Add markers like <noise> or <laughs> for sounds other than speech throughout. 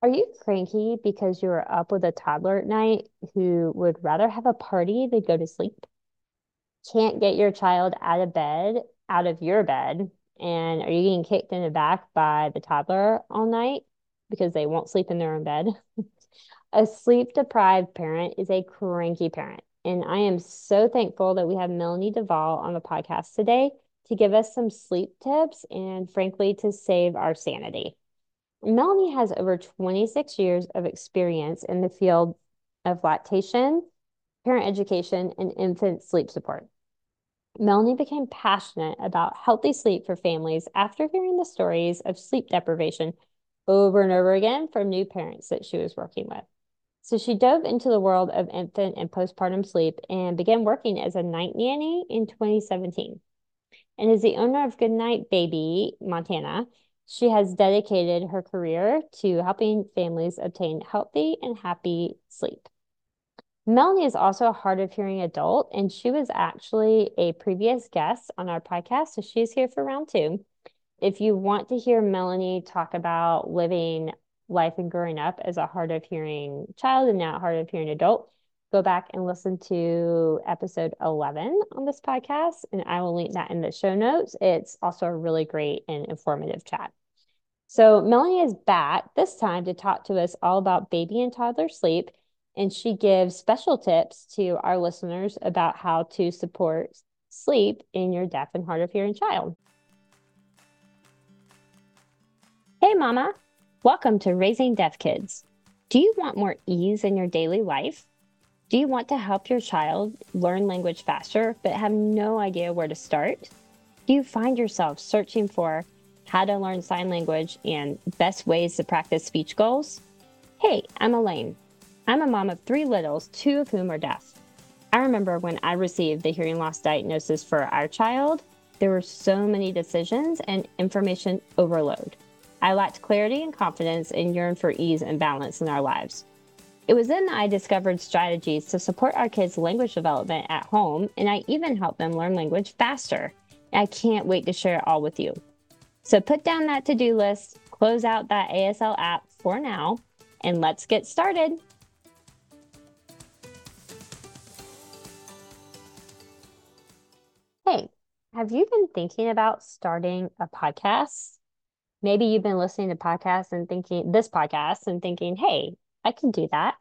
Are you cranky because you are up with a toddler at night who would rather have a party than go to sleep? Can't get your child out of bed, out of your bed, and are you getting kicked in the back by the toddler all night because they won't sleep in their own bed? <laughs> a sleep deprived parent is a cranky parent. And I am so thankful that we have Melanie Duval on the podcast today to give us some sleep tips and, frankly, to save our sanity. Melanie has over 26 years of experience in the field of lactation, parent education, and infant sleep support. Melanie became passionate about healthy sleep for families after hearing the stories of sleep deprivation over and over again from new parents that she was working with. So she dove into the world of infant and postpartum sleep and began working as a night nanny in 2017. And as the owner of Goodnight Baby Montana, she has dedicated her career to helping families obtain healthy and happy sleep. Melanie is also a hard of hearing adult, and she was actually a previous guest on our podcast. So she's here for round two. If you want to hear Melanie talk about living life and growing up as a hard of hearing child and now hard of hearing adult, go back and listen to episode 11 on this podcast, and I will link that in the show notes. It's also a really great and informative chat. So, Melanie is back this time to talk to us all about baby and toddler sleep, and she gives special tips to our listeners about how to support sleep in your deaf and hard of hearing child. Hey, Mama. Welcome to Raising Deaf Kids. Do you want more ease in your daily life? Do you want to help your child learn language faster but have no idea where to start? Do you find yourself searching for how to learn sign language and best ways to practice speech goals? Hey, I'm Elaine. I'm a mom of three littles, two of whom are deaf. I remember when I received the hearing loss diagnosis for our child, there were so many decisions and information overload. I lacked clarity and confidence and yearned for ease and balance in our lives. It was then that I discovered strategies to support our kids' language development at home, and I even helped them learn language faster. I can't wait to share it all with you. So put down that to do list, close out that ASL app for now, and let's get started. Hey, have you been thinking about starting a podcast? maybe you've been listening to podcasts and thinking this podcast and thinking, hey, I can do that.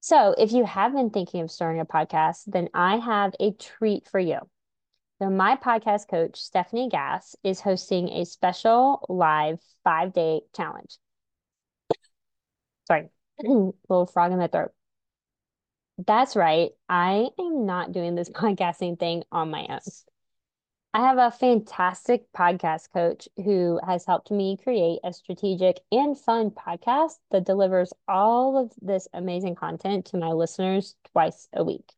So if you have been thinking of starting a podcast, then I have a treat for you. So my podcast coach, Stefanie Gass, is hosting a special live five day challenge. Sorry, <clears throat> little frog in my throat. That's right. I am not doing this <laughs> podcasting thing on my own. I have a fantastic podcast coach who has helped me create a strategic and fun podcast that delivers all of this amazing content to my listeners twice a week.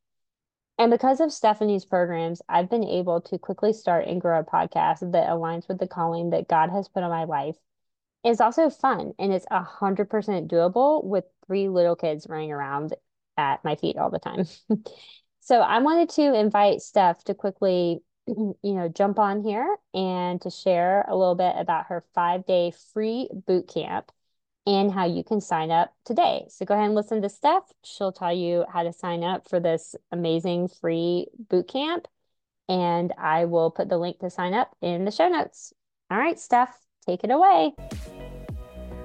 And because of Stefanie's programs, I've been able to quickly start and grow a podcast that aligns with the calling that God has put on my life. It's also fun and it's 100% doable with three little kids running around at my feet all the time. <laughs> so I wanted to invite Steph to quickly <clears throat> you know, jump on here and to share a little bit about her five day free boot camp and how you can sign up today. So go ahead and listen to Steph. She'll tell you how to sign up for this amazing free boot camp. And I will put the link to sign up in the show notes. All right, Steph, take it away.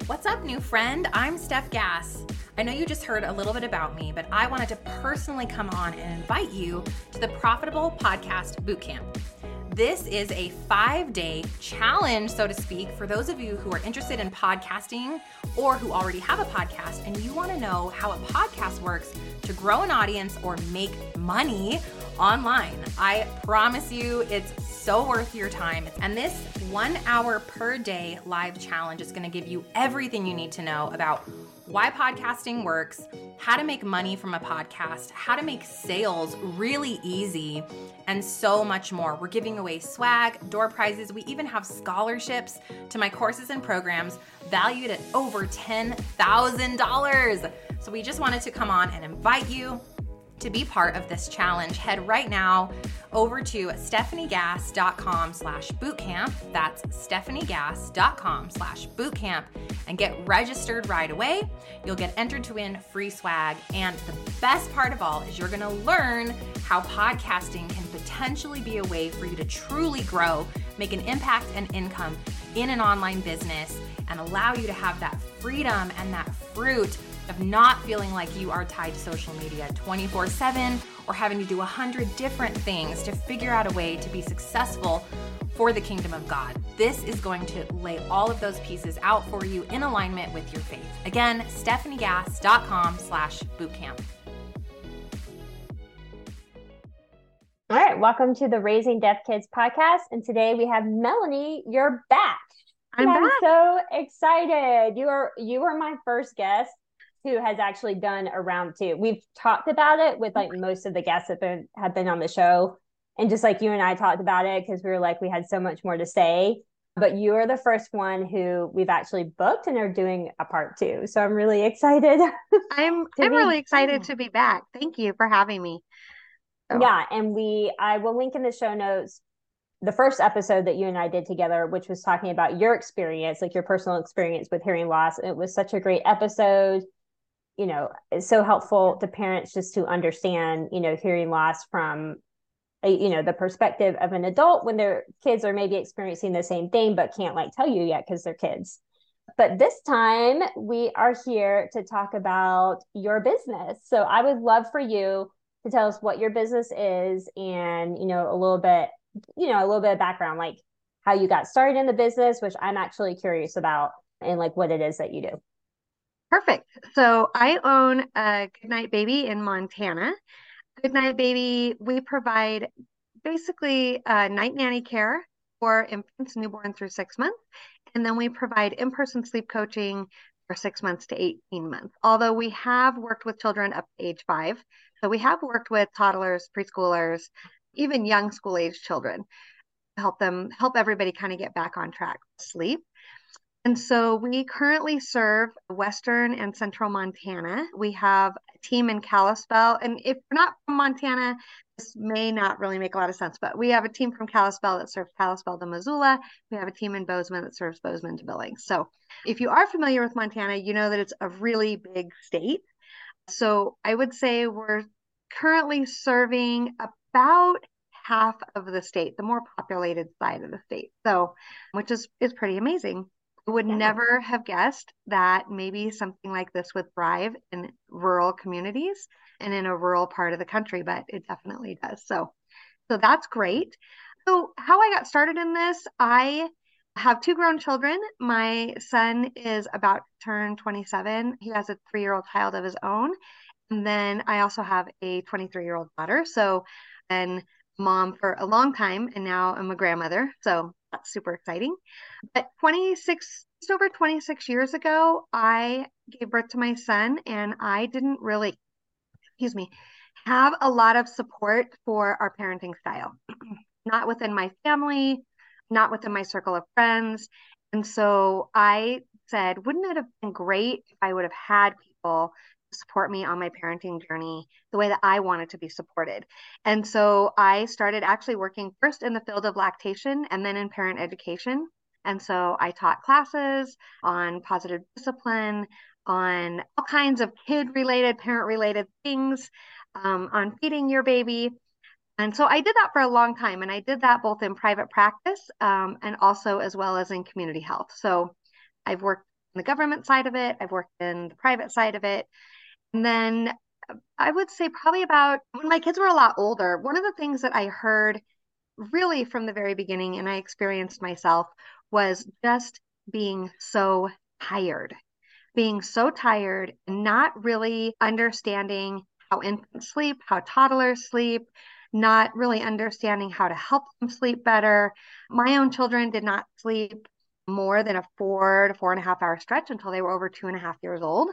What's up, new friend? I'm Steph Gass. I know you just heard a little bit about me, but I wanted to personally come on and invite you to the Profitable Podcast Bootcamp. This is a five day challenge, so to speak, for those of you who are interested in podcasting or who already have a podcast and you want to know how a podcast works to grow an audience or make money online. I promise you it's so worth your time. And this one hour per day live challenge is going to give you everything you need to know about why podcasting works, how to make money from a podcast, how to make sales really easy, and so much more. We're giving away swag, door prizes. We even have scholarships to my courses and programs valued at over $10,000. So we just wanted to come on and invite you To be part of this challenge, head right now over to stefaniegass.com slash bootcamp. That's stefaniegass.com slash bootcamp and get registered right away. You'll get entered to win free swag. And the best part of all is you're going to learn how podcasting can potentially be a way for you to truly grow, make an impact and income in an online business, and allow you to have that freedom and that fruit of not feeling like you are tied to social media 24 7 or having to do a hundred different things to figure out a way to be successful for the kingdom of God. This is going to lay all of those pieces out for you in alignment with your faith. Again, stefaniegass.com slash bootcamp. All right, welcome to the Raising Deaf Kids podcast. And today we have Melanie. You're back. I'm, I'm back. so excited. You are you are my first guest who has actually done a round two. We've talked about it with like most of the guests that been have been on the show. And just like you and I talked about it because we were like we had so much more to say. But you are the first one who we've actually booked and are doing a part two. So I'm really excited. <laughs> I'm I'm really excited to be back. Thank you for having me. So. Yeah, and we I will link in the show notes the first episode that you and I did together, which was talking about your experience, like your personal experience with hearing loss. It was such a great episode you know it's so helpful to parents just to understand you know hearing loss from a, you know the perspective of an adult when their kids are maybe experiencing the same thing but can't like tell you yet because they're kids. But this time we are here to talk about your business. So i would love for you to tell us what your business is and you know a little bit you know a little bit of background like how you got started in the business which i'm actually curious about and like what it is that you do Perfect. So I own a Goodnight Baby in Montana. Goodnight Baby, we provide basically uh, night nanny care for infants newborn through six months. And then we provide in person sleep coaching for six months to 18 months. Although we have worked with children up to age five. So we have worked with toddlers, preschoolers, even young school age children, to help them, help everybody kind of get back on track sleep. And so we currently serve Western and Central Montana. We have a team in Kalispell. And if you're not from Montana, this may not really make a lot of sense, but we have a team from Kalispell that serves Kalispell to Missoula. We have a team in Bozeman that serves Bozeman to Billings. So if you are familiar with Montana, you know that it's a really big state. So I would say we're currently serving about half of the state, the more populated side of the state. So, which is is pretty amazing would yeah. never have guessed that maybe something like this would thrive in rural communities and in a rural part of the country, but it definitely does. So, so that's great. So, how I got started in this, I have two grown children. My son is about to turn 27. He has a three year old child of his own. And then I also have a 23 year old daughter. So, and mom for a long time, and now I'm a grandmother. So that's super exciting. But 26, just over 26 years ago, I gave birth to my son, and I didn't really, excuse me, have a lot of support for our parenting style, <clears throat> not within my family, not within my circle of friends. And so I said, wouldn't it have been great if I would have had people support me on my parenting journey the way that I wanted to be supported. And so I started actually working first in the field of lactation and then in parent education. And so I taught classes on positive discipline, on all kinds of kid related, parent related things, um, on feeding your baby. And so I did that for a long time. And I did that both in private practice um, and also as well as in community health. So I've worked in the government side of it, I've worked in the private side of it. And then uh, I would say probably about when my kids were a lot older, one of the things that I heard really from the very beginning and I experienced myself was just being so tired, being so tired, not really understanding how infants sleep, how toddlers sleep, not really understanding how to help them sleep better. My own children did not sleep more than a four to four and a half hour stretch until they were over two and a half years old.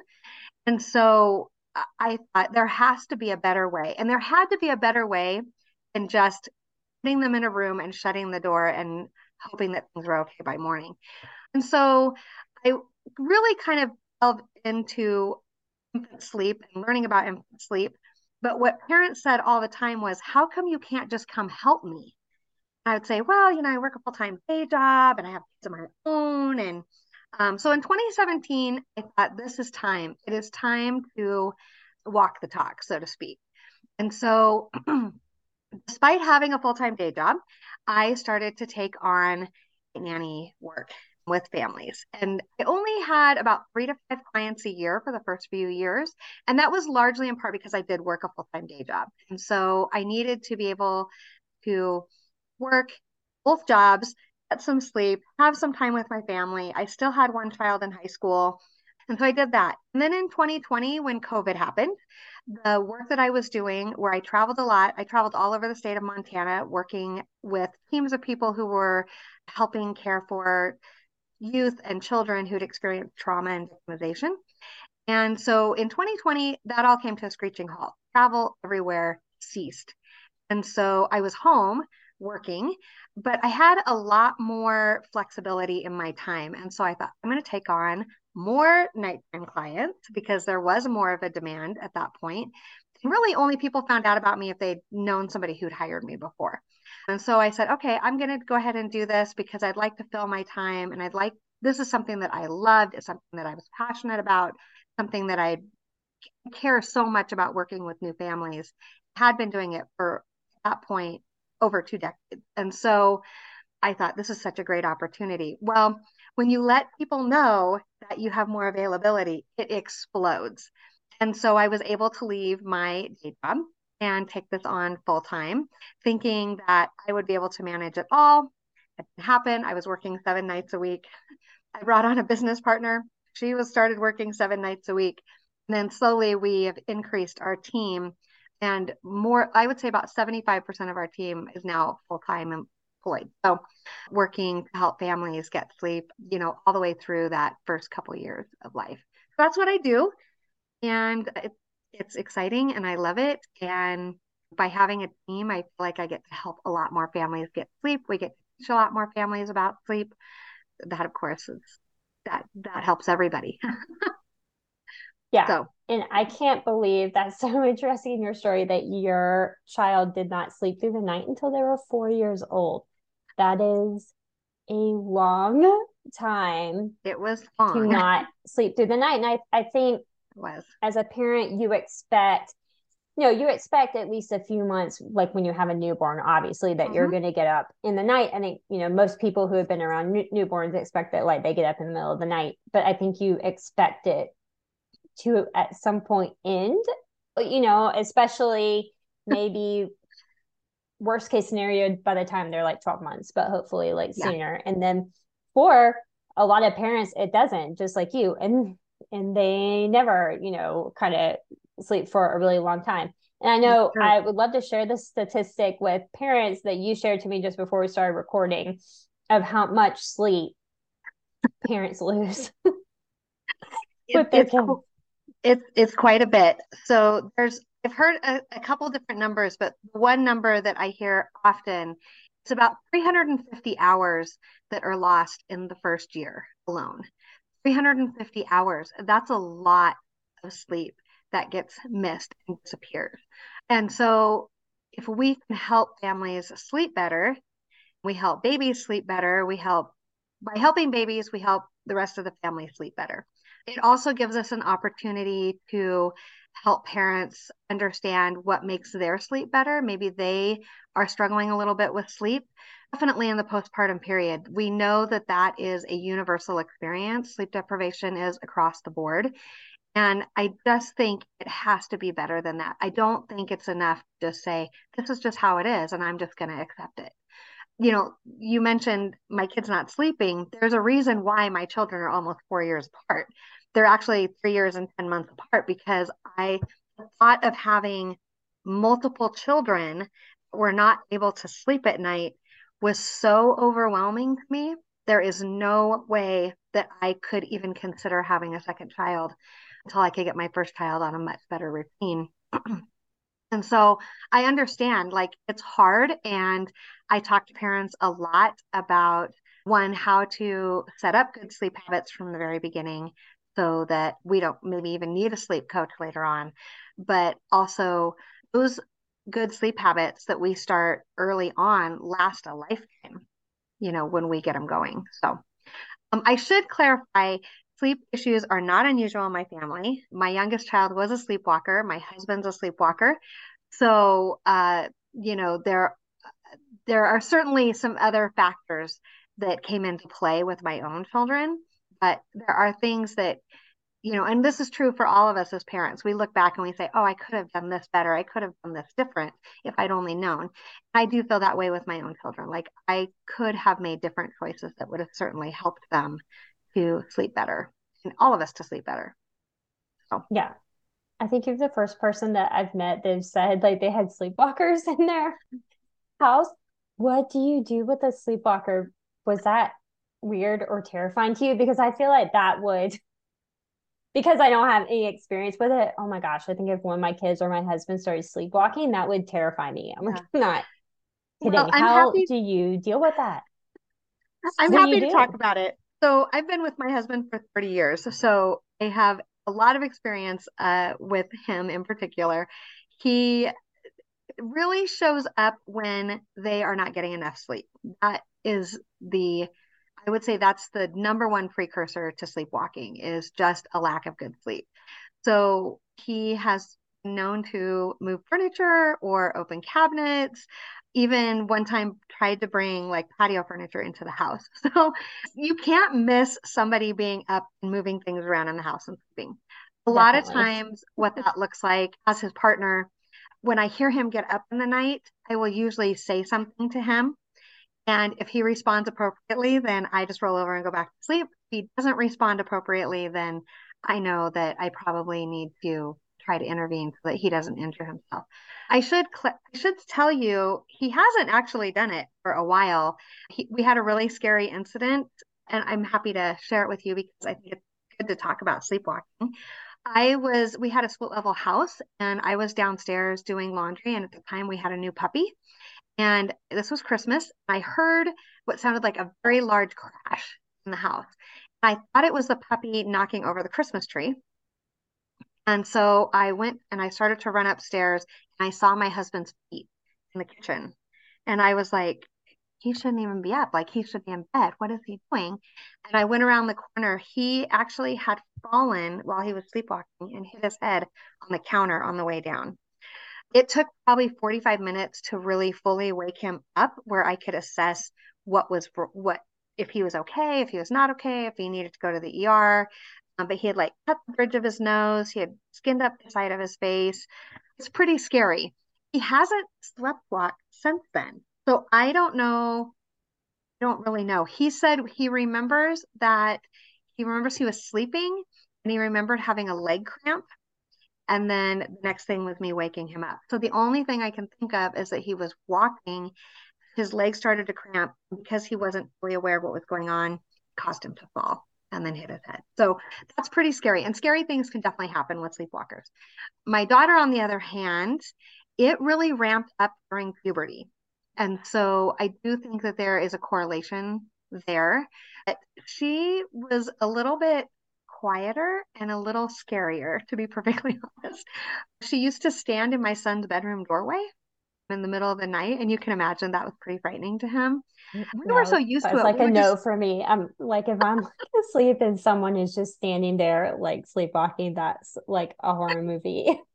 And so I thought there has to be a better way. And there had to be a better way than just putting them in a room and shutting the door and hoping that things were okay by morning. And so I really kind of delved into infant sleep and learning about infant sleep. But what parents said all the time was, How come you can't just come help me? I would say, Well, you know, I work a full time day job and I have kids of my own. And um, so in 2017, I thought, This is time. It is time to walk the talk, so to speak. And so, <clears throat> despite having a full time day job, I started to take on nanny work with families. And I only had about three to five clients a year for the first few years. And that was largely in part because I did work a full time day job. And so I needed to be able to work both jobs, get some sleep, have some time with my family. I still had one child in high school. And so I did that. And then in 2020, when COVID happened, the work that I was doing, where I traveled a lot, I traveled all over the state of Montana working with teams of people who were helping care for youth and children who'd experienced trauma and victimization. And so in 2020, that all came to a screeching halt. Travel everywhere ceased. And so I was home working, but I had a lot more flexibility in my time. And so I thought, I'm going to take on more nighttime clients because there was more of a demand at that point. And really, only people found out about me if they'd known somebody who'd hired me before. And so I said, okay, I'm going to go ahead and do this because I'd like to fill my time and I'd like this is something that I loved, it's something that I was passionate about, something that I care so much about working with new families. Had been doing it for that point over two decades. And so I thought this is such a great opportunity. Well, when you let people know that you have more availability, it explodes. And so I was able to leave my day job and take this on full time, thinking that I would be able to manage it all. It didn't happen. I was working seven nights a week. I brought on a business partner. She was started working seven nights a week. And then slowly we have increased our team and more, I would say about 75% of our team is now full time employed. So working to help families get sleep, you know, all the way through that first couple years of life. So that's what I do. And it, it's exciting and I love it. And by having a team, I feel like I get to help a lot more families get sleep. We get to teach a lot more families about sleep. That, of course, is that that helps everybody. <laughs> yeah. So, and I can't believe that's <laughs> so interesting in your story that your child did not sleep through the night until they were four years old. That is a long time. It was long. to not sleep through the night. And I, I think was as a parent, you expect you know, you expect at least a few months, like when you have a newborn, obviously, that mm-hmm. you're going to get up in the night. I think, you know, most people who have been around new- newborns expect that, like, they get up in the middle of the night. But I think you expect it to at some point end, you know, especially maybe worst case scenario by the time they're like 12 months, but hopefully like yeah. sooner. And then for a lot of parents, it doesn't, just like you. And and they never, you know, kind of sleep for a really long time. And I know sure. I would love to share this statistic with parents that you shared to me just before we started recording of how much sleep parents lose <laughs> with their kids. It's it's quite a bit. So there's I've heard a, a couple different numbers, but one number that I hear often it's about 350 hours that are lost in the first year alone. 350 hours. That's a lot of sleep that gets missed and disappears. And so, if we can help families sleep better, we help babies sleep better, we help by helping babies, we help the rest of the family sleep better. It also gives us an opportunity to help parents understand what makes their sleep better. Maybe they are struggling a little bit with sleep. Definitely in the postpartum period, we know that that is a universal experience. Sleep deprivation is across the board. And I just think it has to be better than that. I don't think it's enough to just say, this is just how it is, and I'm just going to accept it. You know, you mentioned my kid's not sleeping. There's a reason why my children are almost four years apart. They're actually three years and 10 months apart because I thought of having multiple children were not able to sleep at night was so overwhelming to me. There is no way that I could even consider having a second child until I could get my first child on a much better routine. <clears throat> and so I understand like it's hard. And I talk to parents a lot about one, how to set up good sleep habits from the very beginning, so that we don't maybe even need a sleep coach later on. But also, those good sleep habits that we start early on last a lifetime, you know, when we get them going. So, um, I should clarify sleep issues are not unusual in my family. My youngest child was a sleepwalker, my husband's a sleepwalker. So, uh, you know, there there are certainly some other factors that came into play with my own children, but there are things that you know, and this is true for all of us as parents. We look back and we say, "Oh, I could have done this better. I could have done this different if I'd only known." I do feel that way with my own children. Like I could have made different choices that would have certainly helped them to sleep better and all of us to sleep better. So yeah. I think you're the first person that I've met that said like they had sleepwalkers <laughs> in their house. What do you do with a sleepwalker? Was that weird or terrifying to you? Because I feel like that would <laughs> because I don't have any experience with it. Oh my gosh, I think if one of my kids or my husband started sleepwalking, that would terrify me. I'm yeah. <laughs> not kidding. Well, How happy... do you deal with that? I'm happy to talk about it. So I've been with my husband for 30 years. So I have a lot of experience uh, with him in particular. He really shows up when they are not getting enough sleep. That is the, I would say that's the number one precursor to sleepwalking is just a lack of good sleep. So he has known to move furniture or open cabinets even one time tried to bring like patio furniture into the house. <laughs> So you can't miss somebody being up and moving things around in the house and sleeping. A Definitely. lot of times, what that looks like as his partner, when I hear him get up in the night, I will usually say something to him. And if he responds appropriately, then I just roll over and go back to sleep. If he doesn't respond appropriately, then I know that I probably need to try to intervene so that he doesn't injure himself. I should cl- I should tell you he hasn't actually done it for a while. He, we had a really scary incident, and I'm happy to share it with you because I think it's good to talk about sleepwalking. I was we had a split level house, and I was downstairs doing laundry, and at the time we had a new puppy, and this was Christmas. I heard what sounded like a very large crash in the house. I thought it was the puppy knocking over the Christmas tree. And so I went and I started to run upstairs and I saw my husband's feet in the kitchen. And I was like, he shouldn't even be up. Like he should be in bed. What is he doing? And I went around the corner. He actually had fallen while he was sleepwalking and hit his head on the counter on the way down. It took probably 45 minutes to really fully wake him up where I could assess what was what if he was okay, if he was not okay, if he needed to go to the ER. Um, but he had like cut the bridge of his nose, he had skinned up the side of his face. It's pretty scary. He hasn't slept walked since then. So I don't know. I don't really know. He said he remembers that he remembers he was sleeping and he remembered having a leg cramp. And then the next thing was me waking him up. So the only thing I can think of is that he was walking, his legs started to cramp because he wasn't fully aware of what was going on, caused him to fall and then hit his head. So that's pretty scary. And scary things can definitely happen with sleepwalkers. My daughter, on the other hand, it really ramped up during puberty. And so I do think that there is a correlation there. She was a little bit quieter and a little scarier, to be <laughs> perfectly honest. She used to stand in my son's bedroom doorway in the middle of the night. And you can imagine that was pretty frightening to him. We no, were so used to it. It's like we a no for me. I'm like, if I'm <laughs> asleep and someone is just standing there, like sleepwalking, that's like a horror movie. <laughs>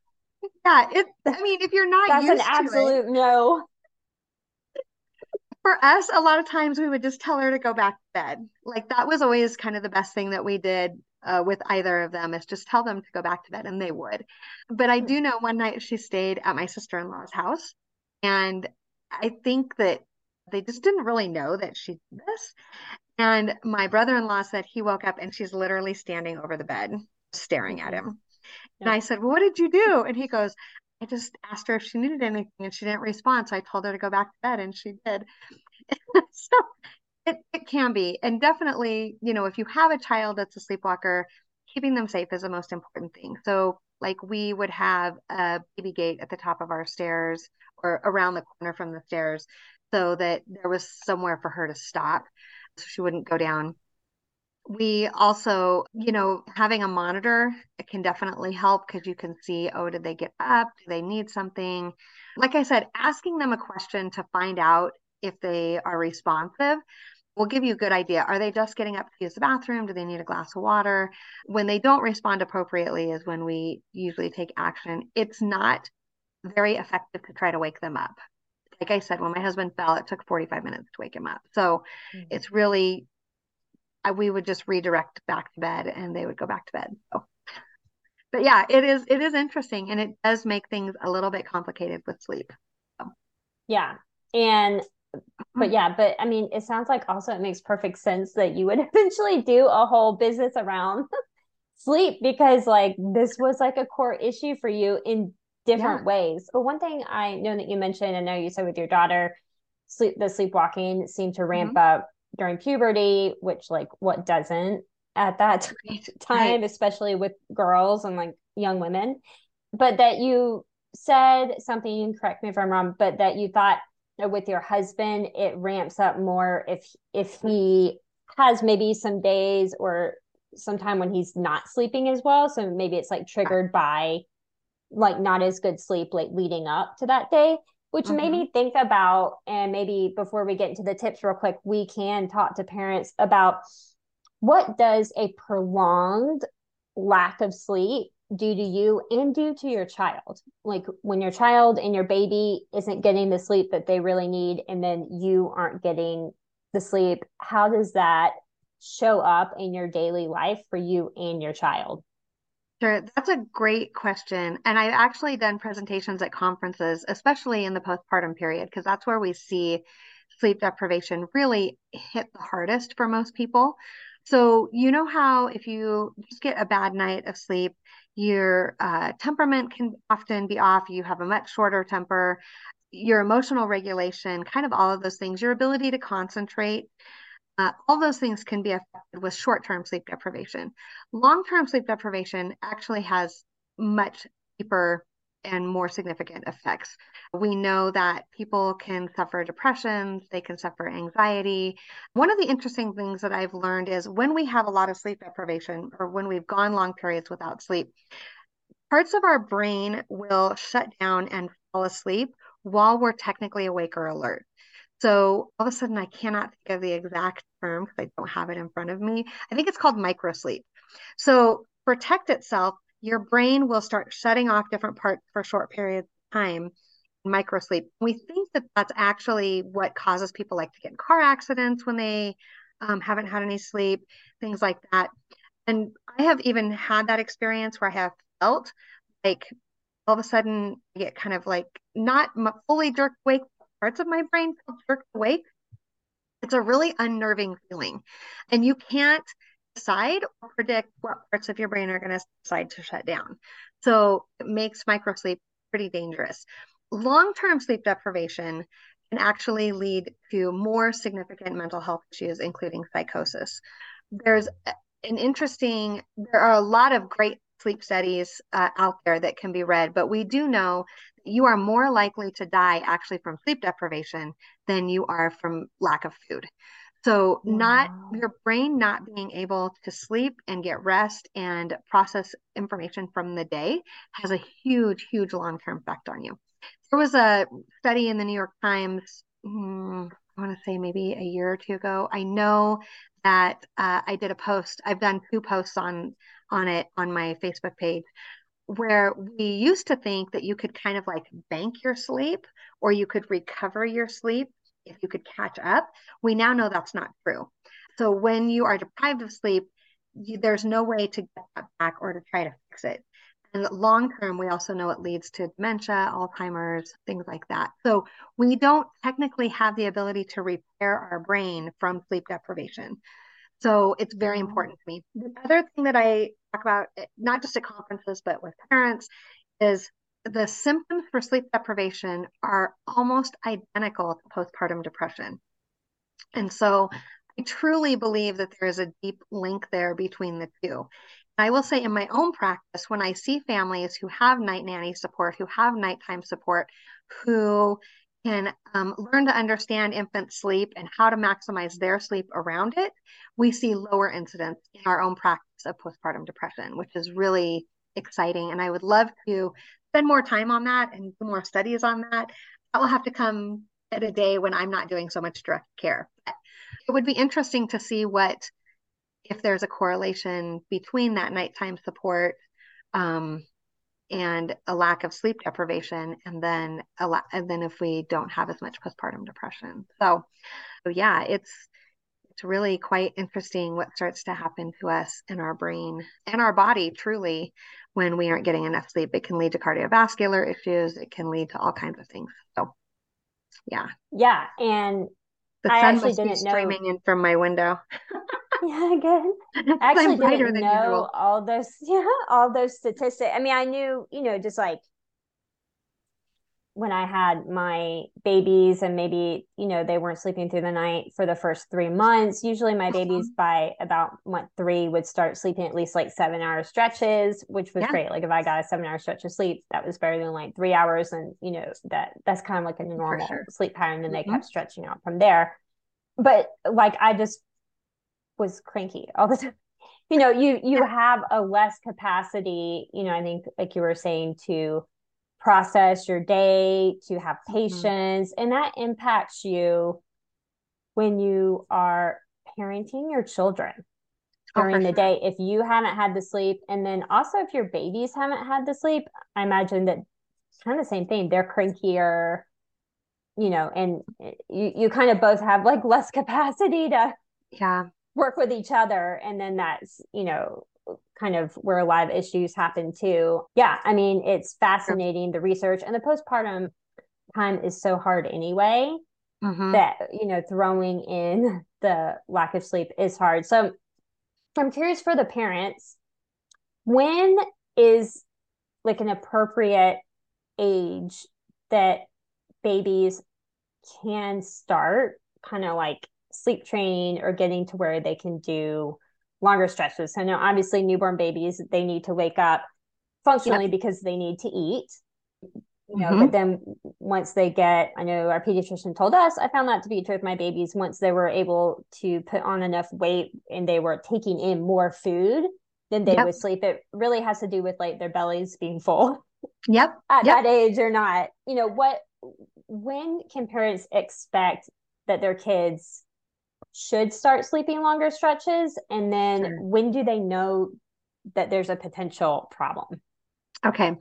Yeah. It, I mean, if you're not that's an absolute it, no. For us, a lot of times we would just tell her to go back to bed. Like that was always kind of the best thing that we did uh, with either of them is just tell them to go back to bed and they would. But I hmm. do know one night she stayed at my sister in law's house and I think that they just didn't really know that she did this. And my brother in law said he woke up and she's literally standing over the bed staring at him. Yeah. And I said, Well, what did you do? And he goes, I just asked her if she needed anything and she didn't respond. So I told her to go back to bed and she did. <laughs> so it, it can be. And definitely, you know, if you have a child that's a sleepwalker, keeping them safe is the most important thing. So, like, we would have a baby gate at the top of our stairs or around the corner from the stairs so that there was somewhere for her to stop so she wouldn't go down We also, you know, having a monitor it can definitely help because you can see, oh, did they get up? Do they need something? Like I said, asking them a question to find out if they are responsive will give you a good idea. Are they just getting up to use the bathroom? Do they need a glass of water? When they don't respond appropriately, is when we usually take action. It's not very effective to try to wake them up. Like I said, when my husband fell, it took 45 minutes to wake him up. So mm-hmm. it's really, I, we would just redirect back to bed and they would go back to bed. So, but yeah, it is, it is interesting and it does make things a little bit complicated with sleep. So. Yeah. And but mm-hmm. yeah, but I mean, it sounds like also it makes perfect sense that you would <laughs> eventually do a whole business around <laughs> sleep because like this was like a core issue for you in different yeah. ways. But one thing I know that you mentioned, I know you said with your daughter, sleep the sleepwalking seemed to ramp mm-hmm. up during puberty, which like what doesn't at that <laughs> time, right. especially with girls and like young women. But that you said something, correct me if I'm wrong, but that you thought with your husband it ramps up more if if he has maybe some days or sometime when he's not sleeping as well so maybe it's like triggered by like not as good sleep like leading up to that day which mm-hmm. made me think about and maybe before we get into the tips real quick we can talk to parents about what does a prolonged lack of sleep do to you and do to your child like when your child and your baby isn't getting the sleep that they really need and then you aren't getting the sleep how does that show up in your daily life for you and your child Sure, that's a great question. And I've actually done presentations at conferences, especially in the postpartum period, because that's where we see sleep deprivation really hit the hardest for most people. So, you know how if you just get a bad night of sleep, your uh, temperament can often be off. You have a much shorter temper. Your emotional regulation, kind of all of those things, your ability to concentrate, uh, all those things can be affected with short term sleep deprivation. Long term sleep deprivation actually has much deeper and more significant effects. We know that people can suffer depressions, they can suffer anxiety. One of the interesting things that I've learned is when we have a lot of sleep deprivation or when we've gone long periods without sleep, parts of our brain will shut down and fall asleep while we're technically awake or alert. So all of a sudden, I cannot think of the exact term because I don't have it in front of me. I think it's called microsleep. So protect itself your brain will start shutting off different parts for short periods of time microsleep we think that that's actually what causes people like to get in car accidents when they um, haven't had any sleep things like that and i have even had that experience where i have felt like all of a sudden I get kind of like not fully jerked awake parts of my brain feel jerked awake it's a really unnerving feeling and you can't decide or predict what parts of your brain are going to decide to shut down. So it makes microsleep pretty dangerous. Long term sleep deprivation can actually lead to more significant mental health issues, including psychosis. There's an interesting, there are a lot of great sleep studies uh, out there that can be read, but we do know you are more likely to die actually from sleep deprivation than you are from lack of food. So, wow. not your brain not being able to sleep and get rest and process information from the day has a huge, huge long term effect on you. There was a study in the New York Times, hmm, I want to say maybe a year or two ago. I know that uh, I did a post. I've done two posts on on it on my Facebook page where we used to think that you could kind of like bank your sleep or you could recover your sleep if you could catch up. We now know that's not true. So when you are deprived of sleep, you, there's no way to get that back or to try to fix it. And long term, we also know it leads to dementia, Alzheimer's, things like that. So we don't technically have the ability to repair our brain from sleep deprivation. So it's very important to me. The other thing that I talk about, eh, not just at conferences, but with parents, is the symptoms for sleep deprivation are almost identical to postpartum depression. And so I truly believe that there is a deep link there between the two. I will say in my own practice, when I see families who have night nanny support, who have nighttime support, who can um, learn to understand infant sleep and how to maximize their sleep around it, we see lower incidence in our own practice of postpartum depression, which is really exciting. And I would love to spend more time on that and do more studies on that. That will have to come at a day when I'm not doing so much direct care. It would be interesting to see what if there's a correlation between that nighttime support um, and a lack of sleep deprivation and then a la- and then if we don't have as much postpartum depression. So, so yeah it's it's really quite interesting what starts to happen to us in our brain and our body truly when we aren't getting enough sleep. It can lead to cardiovascular issues. It can lead to all kinds of things. So yeah. Yeah and the I sun actually must be didn't know- streaming in from my window <laughs> <laughs> yeah good <laughs> I actually didn't than know usual. all those <laughs> yeah all those statistics i mean i knew you know just like when i had my babies and maybe you know they weren't sleeping through the night for the first three months usually my babies Mm-hmm. by about month three would start sleeping at least like seven hour stretches which was Yeah. great like if i got a seven hour stretch of sleep that was better than like three hours and you know that that's kind of like a normal sure. sleep pattern and they Mhm. kept stretching out from there but like i just was cranky all the <laughs> time. You know you you have a less capacity you know i think like you were saying to process your day to have Mm-hmm. patience and that impacts you when you are parenting your children Oh, during for the sure. day. If you haven't had the sleep and then also if your babies haven't had the sleep i imagine that kind of the same thing. They're crankier you know and you you kind of both have like less <laughs> capacity to yeah work with each other and then that's you know kind of where a lot of issues happen too. Yeah i mean it's fascinating the research and the postpartum time is so hard anyway Mhm. that you know throwing in the lack of sleep is hard. So i'm curious for the parents when is like an appropriate age that babies can start kind of like sleep training or getting to where they can do longer stretches. So now obviously newborn babies they need to wake up functionally because they need to eat. You know, Mhm. but then once they get, I know our pediatrician told us, I found that to be true with my babies. Once they were able to put on enough weight and they were taking in more food, then they Yep. would sleep. It really has to do with like their bellies being full <laughs> yep at Yep. that age or not. You know, what when can parents expect that their kids should start sleeping longer stretches and then Sure. when do they know that there's a potential problem? Okay.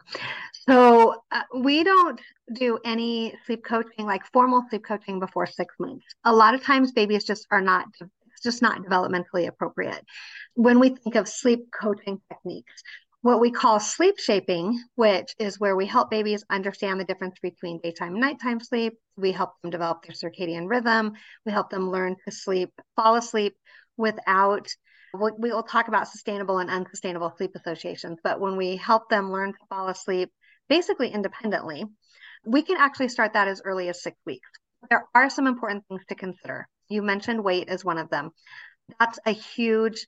So uh, we don't do any sleep coaching, like formal sleep coaching before six months. A lot of times babies just are not, just not developmentally appropriate. When we think of sleep coaching techniques, what we call sleep shaping, which is where we help babies understand the difference between daytime and nighttime sleep. We help them develop their circadian rhythm. We help them learn to sleep, fall asleep without we will talk about sustainable and unsustainable sleep associations, but when we help them learn to fall asleep basically independently, we can actually start that as early as six weeks. There are some important things to consider. You mentioned weight as one of them. That's a huge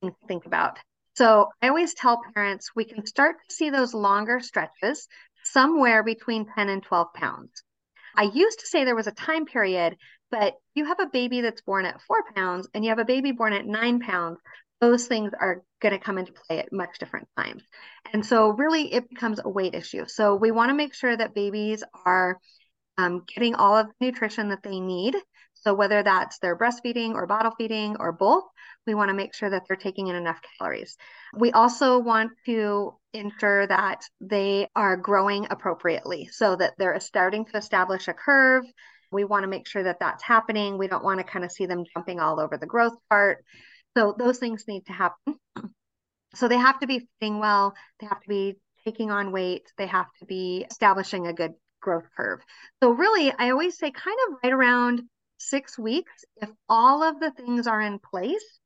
thing to think about. So I always tell parents we can start to see those longer stretches somewhere between 10 and 12 pounds. I used to say there was a time period, but you have a baby that's born at four pounds and you have a baby born at nine pounds, those things are going to come into play at much different times. And so, really, it becomes a weight issue. So, we want to make sure that babies are um, getting all of the nutrition that they need. So, whether that's their breastfeeding or bottle feeding or both, we want to make sure that they're taking in enough calories. We also want to ensure that they are growing appropriately so that they're starting to establish a curve. We want to make sure that that's happening. We don't want to kind of see them jumping all over the growth part. So, those things need to happen. <clears throat> So, they have to be fitting well, they have to be taking on weight, they have to be establishing a good growth curve. So, really, I always say kind of right around six weeks, if all of the things are in place,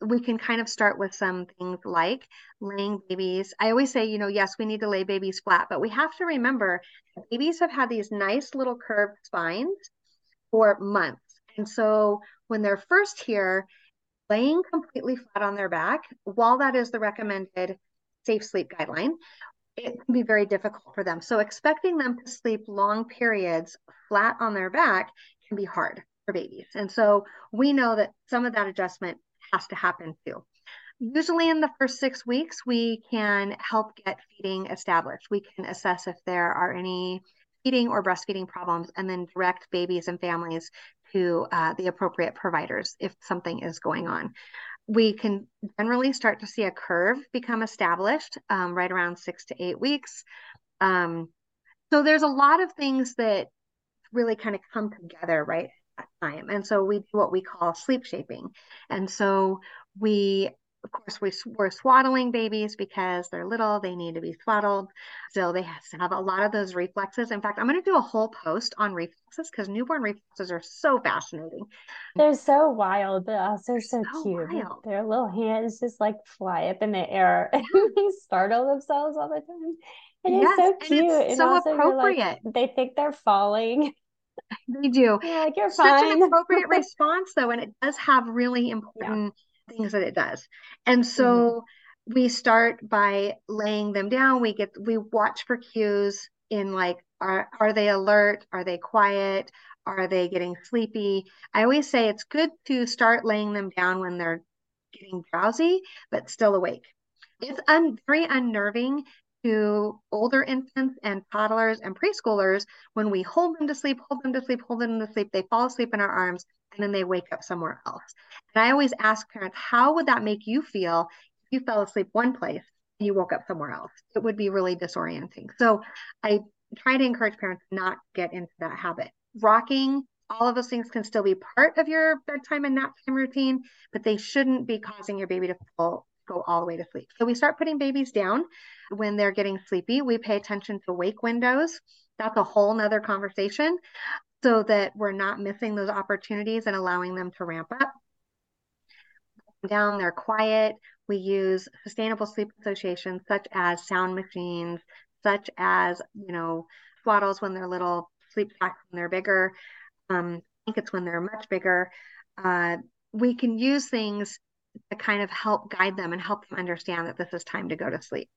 we can kind of start with some things like laying babies. I always say, you know, yes, we need to lay babies flat, but we have to remember babies have had these nice little curved spines for months. And so when they're first here, laying completely flat on their back, while that is the recommended safe sleep guideline, it can be very difficult for them. So expecting them to sleep long periods flat on their back can be hard for babies. And so we know that some of that adjustment has to happen too. Usually in the first six weeks, we can help get feeding established. We can assess if there are any feeding or breastfeeding problems and then direct babies and families to uh, the appropriate providers if something is going on we can generally start to see a curve become established um, right around six to eight weeks. Um, so there's a lot of things that really kind of come together right at that time. And so we do what we call sleep shaping. And so we of course, we, we're swaddling babies because they're little, they need to be swaddled. So they have to have a lot of those reflexes. In fact, I'm going to do a whole post on reflexes because newborn reflexes are so fascinating. They're so wild, but also so, so cute. Wild. Their little hands just like fly up in the air and <laughs> they startle themselves all the time. And yes, it's so cute. And, and so appropriate. Like, they think they're falling. They do. Yeah, like you're Such fine. an <laughs> appropriate response, though, and it does have really important yeah things that it does. And so mm-hmm. we start by laying them down. We get we watch for cues in like are are they alert? Are they quiet? Are they getting sleepy? I always say it's good to start laying them down when they're getting drowsy but still awake. It's un- very unnerving to older infants and toddlers and preschoolers when we hold them to sleep, hold them to sleep, hold them to sleep, they fall asleep in our arms and then they wake up somewhere else. And I always ask parents, how would that make you feel if you fell asleep one place and you woke up somewhere else? It would be really disorienting. So I try to encourage parents not get into that habit. Rocking, all of those things can still be part of your bedtime and nap time routine, but they shouldn't be causing your baby to fall go all the way to sleep. So we start putting babies down when they're getting sleepy. We pay attention to wake windows. That's a whole nother conversation so that we're not missing those opportunities and allowing them to ramp up. Down, they're quiet. We use sustainable sleep associations such as sound machines, such as, you know, swaddles when they're little, sleep sacks when they're bigger, um, blankets when they're much bigger. Uh, we can use things to kind of help guide them and help them understand that this is time to go to sleep.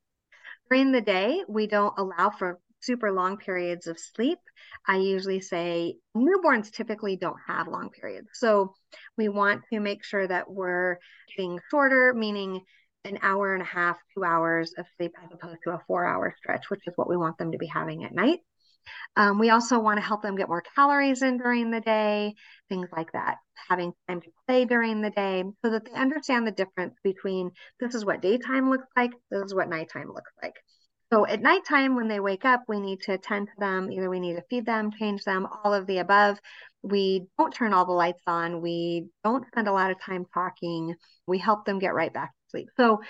During the day, we don't allow for super long periods of sleep. I usually say newborns typically don't have long periods. So we want to make sure that we're getting shorter, meaning an hour and a half, two hours of sleep as opposed to a four hour stretch, which is what we want them to be having at night. Um, we also want to help them get more calories in during the day, things like that, having time to play during the day so that they understand the difference between this is what daytime looks like, this is what nighttime looks like. So at nighttime, when they wake up, we need to attend to them. Either we need to feed them, change them, all of the above. We don't turn all the lights on. We don't spend a lot of time talking. We help them get right back to sleep. So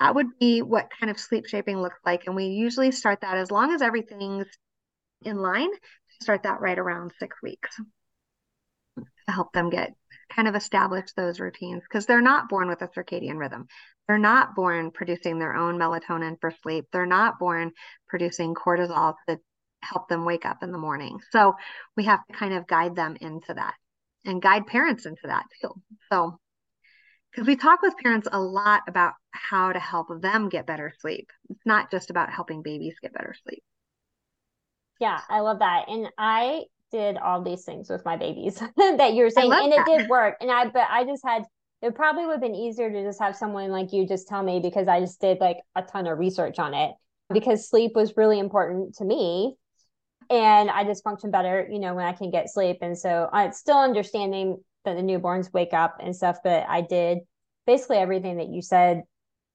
that would be what kind of sleep shaping looks like. And we usually start that as long as everything's in line, to start that right around six weeks to help them get kind of establish those routines because they're not born with a circadian rhythm. They're not born producing their own melatonin for sleep. They're not born producing cortisol to help them wake up in the morning. So we have to kind of guide them into that and guide parents into that too. So, because we talk with parents a lot about how to help them get better sleep. It's not just about helping babies get better sleep. Yeah, I love that. And I did all these things with my babies <laughs> that you're saying, and that. it did work. And I, but I just had, it probably would have been easier to just have someone like you just tell me because I just did like a ton of research on it because sleep was really important to me. And I just function better, you know, when I can get sleep. And so I'm still understanding that the newborns wake up and stuff, but I did basically everything that you said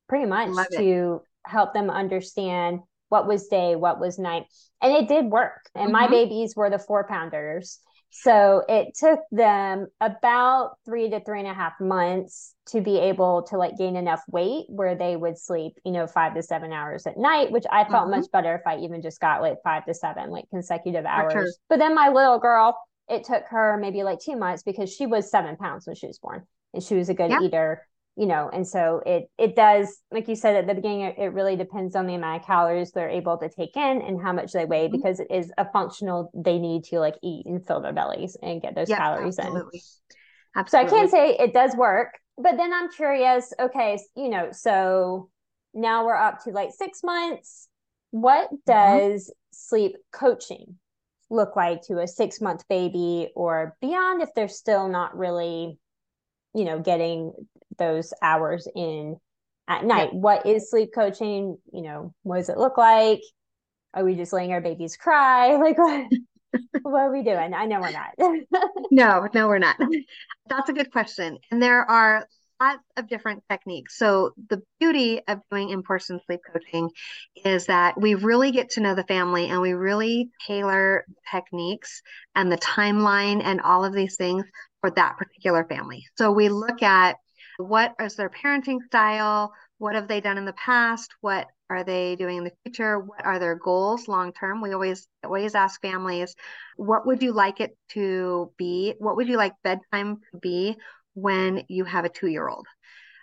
pretty much to help them understand what was day, what was night. And it did work. And mm-hmm. my babies were the four pounders. So it took them about three to three and a half months to be able to like gain enough weight where they would sleep, you know, five to seven hours at night, which I felt mm-hmm. much better if I even just got like five to seven like consecutive hours. Sure. But then my little girl, it took her maybe like two months because she was seven pounds when she was born and she was a good eater you know and so it it does like you said at the beginning it, it really depends on the amount of calories they're able to take in and how much they weigh mm-hmm. because it is a functional they need to like eat and fill their bellies and get those calories absolutely. in absolutely so i can't say it does work but then i'm curious okay you know so now we're up to like six months what mm-hmm. does mm-hmm. sleep coaching look like to a six month baby or beyond if they're still not really, you know, getting those hours in at night? Yeah. What is sleep coaching? You know, what does it look like? Are we just letting our babies cry? <laughs> Like what? what are we doing? I know we're not. <laughs> no, no, we're not. <laughs> That's a good question. And there are lots of different techniques. So the beauty of doing in-person sleep coaching is that we really get to know the family and we really tailor techniques and the timeline and all of these things for that particular family. So we look at what is their parenting style, what have they done in the past, what are they doing in the future, what are their goals long term. We always always ask families, what would you like it to be? What would you like bedtime to be when you have a two year old?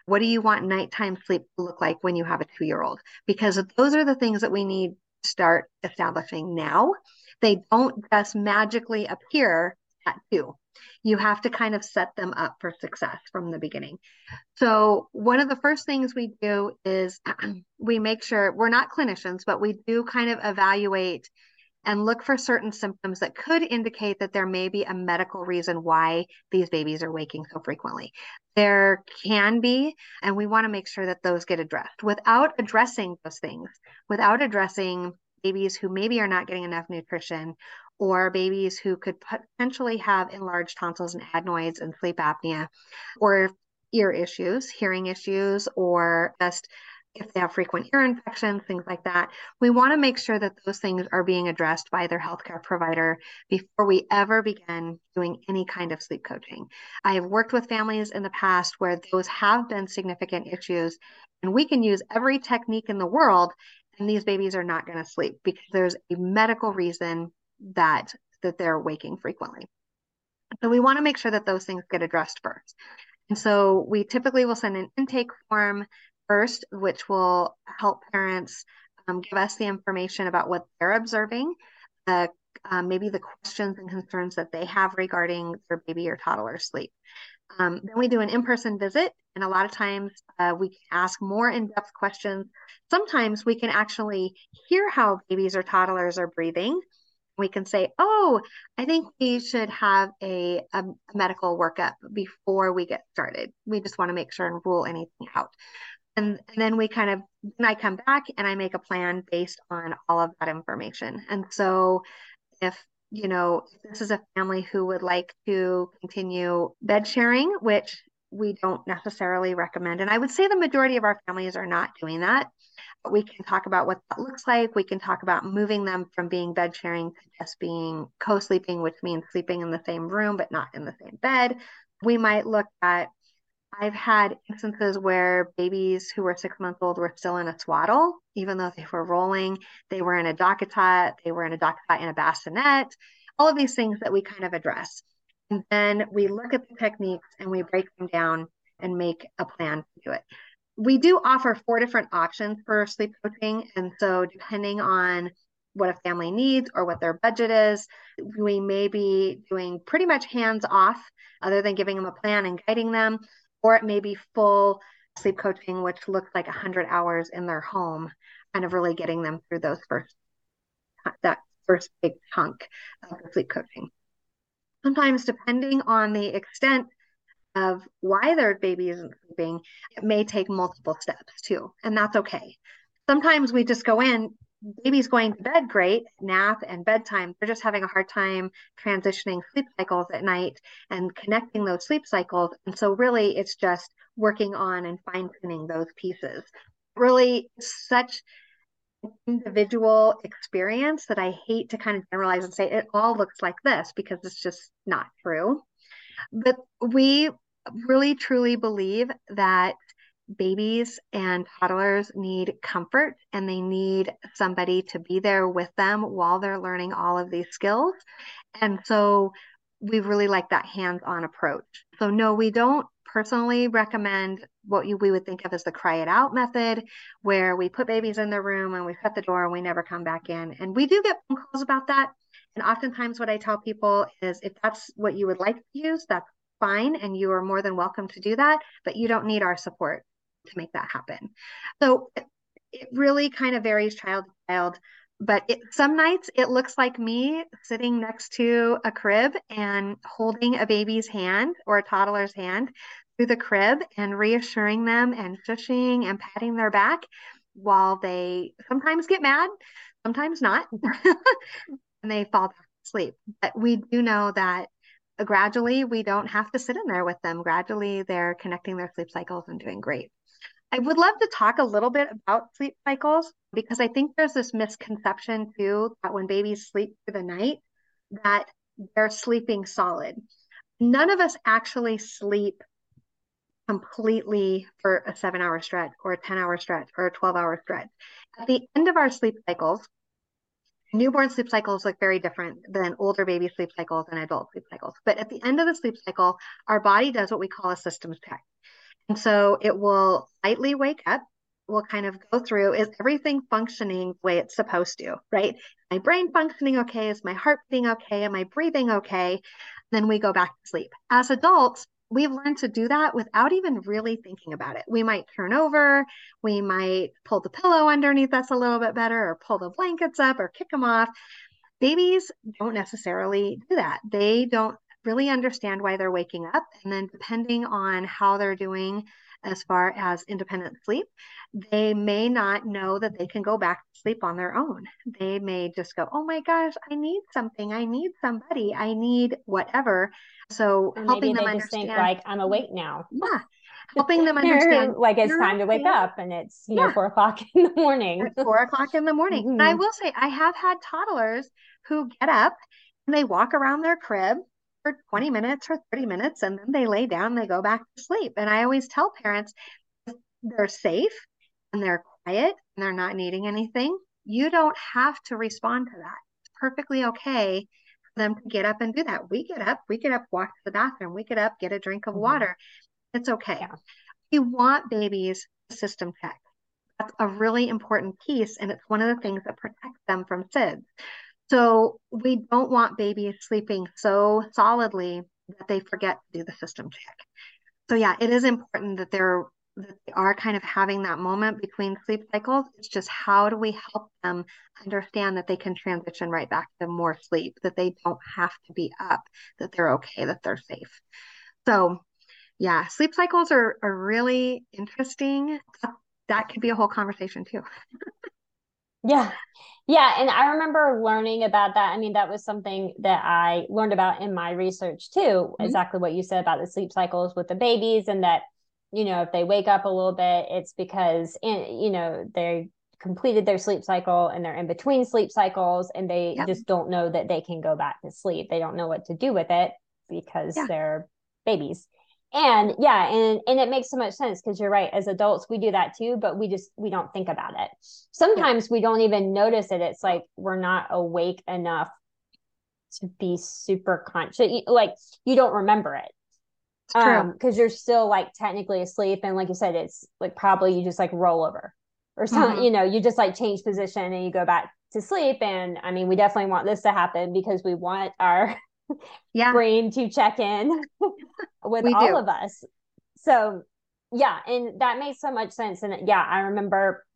What do you want nighttime sleep to look like when you have a two year old? Because those are the things that we need to start establishing now. They don't just magically appear at two. You have to kind of set them up for success from the beginning. So, one of the first things we do is <clears throat> we make sure we're not clinicians, but we do kind of evaluate and look for certain symptoms that could indicate that there may be a medical reason why these babies are waking so frequently. There can be, and we want to make sure that those get addressed. Without addressing those things, without addressing babies who maybe are not getting enough nutrition or babies who could potentially have enlarged tonsils and adenoids and sleep apnea or ear issues, hearing issues, or just if they have frequent ear infections, things like that. We want to make sure that those things are being addressed by their healthcare provider before we ever begin doing any kind of sleep coaching. I have worked with families in the past where those have been significant issues, and we can use every technique in the world, and these babies are not going to sleep because there's a medical reason that that they're waking frequently. So we want to make sure that those things get addressed first. And so we typically will send an intake form first, which will help parents um, give us the information about what they're observing, um, maybe the questions and concerns that they have regarding their baby or toddler sleep. Um, then we do an in-person visit, and a lot of times uh, we can ask more in-depth questions. Sometimes we can actually hear how babies or toddlers are breathing. We can say, "Oh, I think we should have a, a medical workup before we get started. We just want to make sure and rule anything out." and, and then we kind of then i come back and i make a plan based on all of that information and so if you know if this is a family who would like to continue bed sharing which we don't necessarily recommend and i would say the majority of our families are not doing that we can talk about what that looks like we can talk about moving them from being bed sharing to just being co-sleeping which means sleeping in the same room but not in the same bed we might look at I've had instances where babies who were six months old were still in a swaddle, even though they were rolling. They were in a DockATot, they were in a DockATot in a bassinet, all of these things that we kind of address. And then we look at the techniques and we break them down and make a plan to do it. We do offer four different options for sleep coaching. And so, depending on what a family needs or what their budget is, we may be doing pretty much hands off, other than giving them a plan and guiding them or it may be full sleep coaching, which looks like 100 hours in their home, kind of really getting them through those first, that first big chunk of the sleep coaching. Sometimes, depending on the extent of why their baby isn't sleeping, it may take multiple steps too, and that's okay. Sometimes we just go in, baby's going to bed great, nap and bedtime. They're just having a hard time transitioning sleep cycles at night and connecting those sleep cycles. And so, really, it's just working on and fine tuning those pieces. Really, such individual experience that I hate to kind of generalize and say it all looks like this because it's just not true. But we really truly believe that babies and toddlers need comfort and they need somebody to be there with them while they're learning all of these skills. And so we really like that hands on approach. So, no, we don't personally recommend what you, we would think of as the cry it out method, where we put babies in the room and we shut the door and we never come back in. And we do get phone calls about that. And oftentimes, what I tell people is if that's what you would like to use, that's fine. And you are more than welcome to do that, but you don't need our support to make that happen. So it really kind of varies child to child, but it, some nights it looks like me sitting next to a crib and holding a baby's hand or a toddler's hand through the crib and reassuring them and shushing and patting their back while they sometimes get mad, sometimes not, <laughs> and they fall back. But we do know that gradually we don't have to sit in there with them. Gradually they're connecting their sleep cycles and doing great. I would love to talk a little bit about sleep cycles because I think there's this misconception too that when babies sleep through the night, that they're sleeping solid. None of us actually sleep completely for a seven hour stretch or a 10 hour stretch or a 12 hour stretch. At the end of our sleep cycles, newborn sleep cycles look very different than older baby sleep cycles and adult sleep cycles. But at the end of the sleep cycle, our body does what we call a systems check. And so it will lightly wake up, will kind of go through is everything functioning the way it's supposed to, right? My brain functioning okay? Is my heart beating okay? Am I breathing okay? Then we go back to sleep. As adults, we've learned to do that without even really thinking about it. We might turn over, we might pull the pillow underneath us a little bit better, or pull the blankets up, or kick them off. Babies don't necessarily do that. They don't really understand why they're waking up. And then, depending on how they're doing as far as independent sleep, they may not know that they can go back to sleep on their own. They may just go, Oh my gosh, I need something. I need somebody. I need whatever. So, or helping them understand, think like, I'm awake now. Yeah. Helping them <laughs> understand like it's time to wake up and it's you yeah. know <laughs> four o'clock in the morning. Four o'clock in the morning. Mm-hmm. And I will say I have had toddlers who get up and they walk around their crib for 20 minutes or 30 minutes and then they lay down, they go back to sleep. And I always tell parents they're safe and they're quiet and they're not needing anything, you don't have to respond to that. It's perfectly okay for them to get up and do that. We get up, we get up, walk to the bathroom, we get up, get a drink of mm-hmm. water. It's okay. Yeah. You want babies system check. That's a really important piece, and it's one of the things that protects them from SIDS. So we don't want babies sleeping so solidly that they forget to do the system check. So yeah, it is important that they're that they are kind of having that moment between sleep cycles. It's just how do we help them understand that they can transition right back to more sleep, that they don't have to be up, that they're okay, that they're safe. So yeah, sleep cycles are, are really interesting. That could be a whole conversation too. <laughs> Yeah. Yeah. And I remember learning about that. I mean, that was something that I learned about in my research too. Mm-hmm. Exactly what you said about the sleep cycles with the babies and that, you know, if they wake up a little bit, it's because, in, you know, they completed their sleep cycle and they're in between sleep cycles and they yep. just don't know that they can go back to sleep. They don't know what to do with it because yeah. they're babies and yeah and and it makes so much sense because you're right as adults we do that too but we just we don't think about it sometimes yeah. we don't even notice it it's like we're not awake enough to be super conscious like you don't remember it um because you're still like technically asleep and like you said it's like probably you just like roll over or something mm-hmm. you know you just like change position and you go back to sleep and i mean we definitely want this to happen because we want our <laughs> yeah. brain to check in <laughs> with we all do. of us. So yeah, and that makes so much sense. And yeah, I remember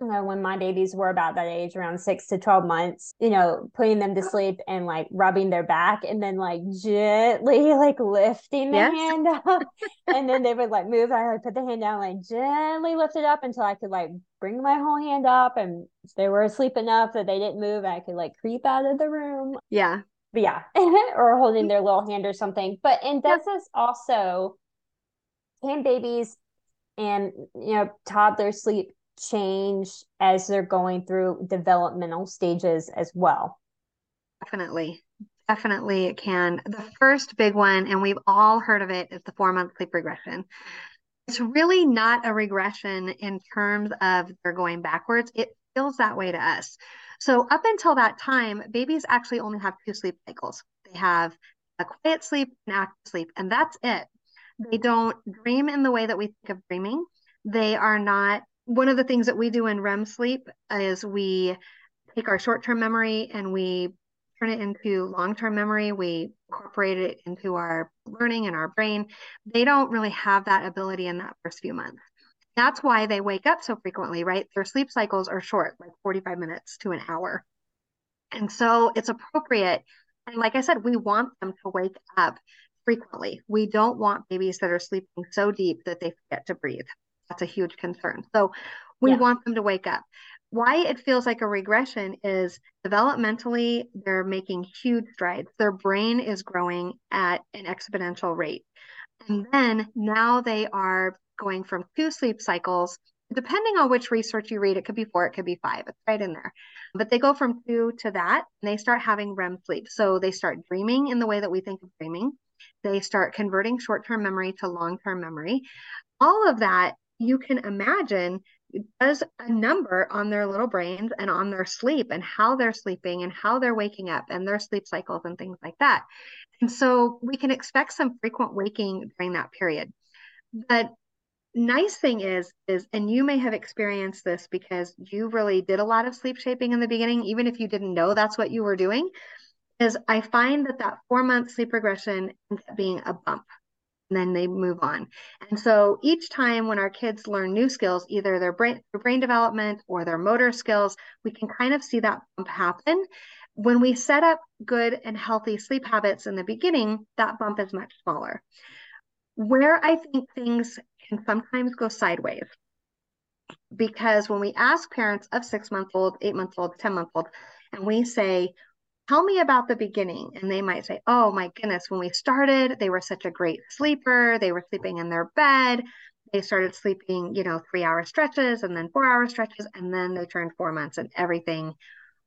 you know, when my babies were about that age, around six to 12 months, you know, putting them to <gasps> sleep and like rubbing their back and then like gently <laughs> like lifting the yes. hand up. and then they would like move. I would put the hand down, like gently lift it up until I could like bring my whole hand up. And if they were asleep enough that they didn't move, I could like creep out of the room. Yeah but yeah, <laughs> or holding their little hand or something. But and does yeah. this also can babies and you know toddlers sleep change as they're going through developmental stages as well? Definitely. Definitely it can. The first big one, and we've all heard of it, is the four month sleep regression. It's really not a regression in terms of they're going backwards. It feels that way to us. So up until that time, babies actually only have two sleep cycles. They have a quiet sleep and active sleep, and that's it. They don't dream in the way that we think of dreaming. They are not one of the things that we do in REM sleep is we take our short-term memory and we turn it into long-term memory. We incorporate it into our learning and our brain. They don't really have that ability in that first few months. That's why they wake up so frequently, right? Their sleep cycles are short, like 45 minutes to an hour. And so it's appropriate. And like I said, we want them to wake up frequently. We don't want babies that are sleeping so deep that they forget to breathe. That's a huge concern. So we yeah. want them to wake up. Why it feels like a regression is developmentally, they're making huge strides. Their brain is growing at an exponential rate. And then now they are going from two sleep cycles, depending on which research you read, it could be four, it could be five, it's right in there. But they go from two to that, and they start having REM sleep. So they start dreaming in the way that we think of dreaming. They start converting short term memory to long term memory. All of that you can imagine does a number on their little brains and on their sleep and how they're sleeping and how they're waking up and their sleep cycles and things like that. And so we can expect some frequent waking during that period. But nice thing is is and you may have experienced this because you really did a lot of sleep shaping in the beginning even if you didn't know that's what you were doing is i find that that four month sleep regression ends up being a bump. And then they move on. And so each time when our kids learn new skills either their brain their brain development or their motor skills we can kind of see that bump happen. When we set up good and healthy sleep habits in the beginning that bump is much smaller. Where I think things can sometimes go sideways. Because when we ask parents of six month old, eight month old, 10 month old, and we say, Tell me about the beginning. And they might say, Oh my goodness, when we started, they were such a great sleeper. They were sleeping in their bed. They started sleeping, you know, three hour stretches and then four hour stretches. And then they turned four months and everything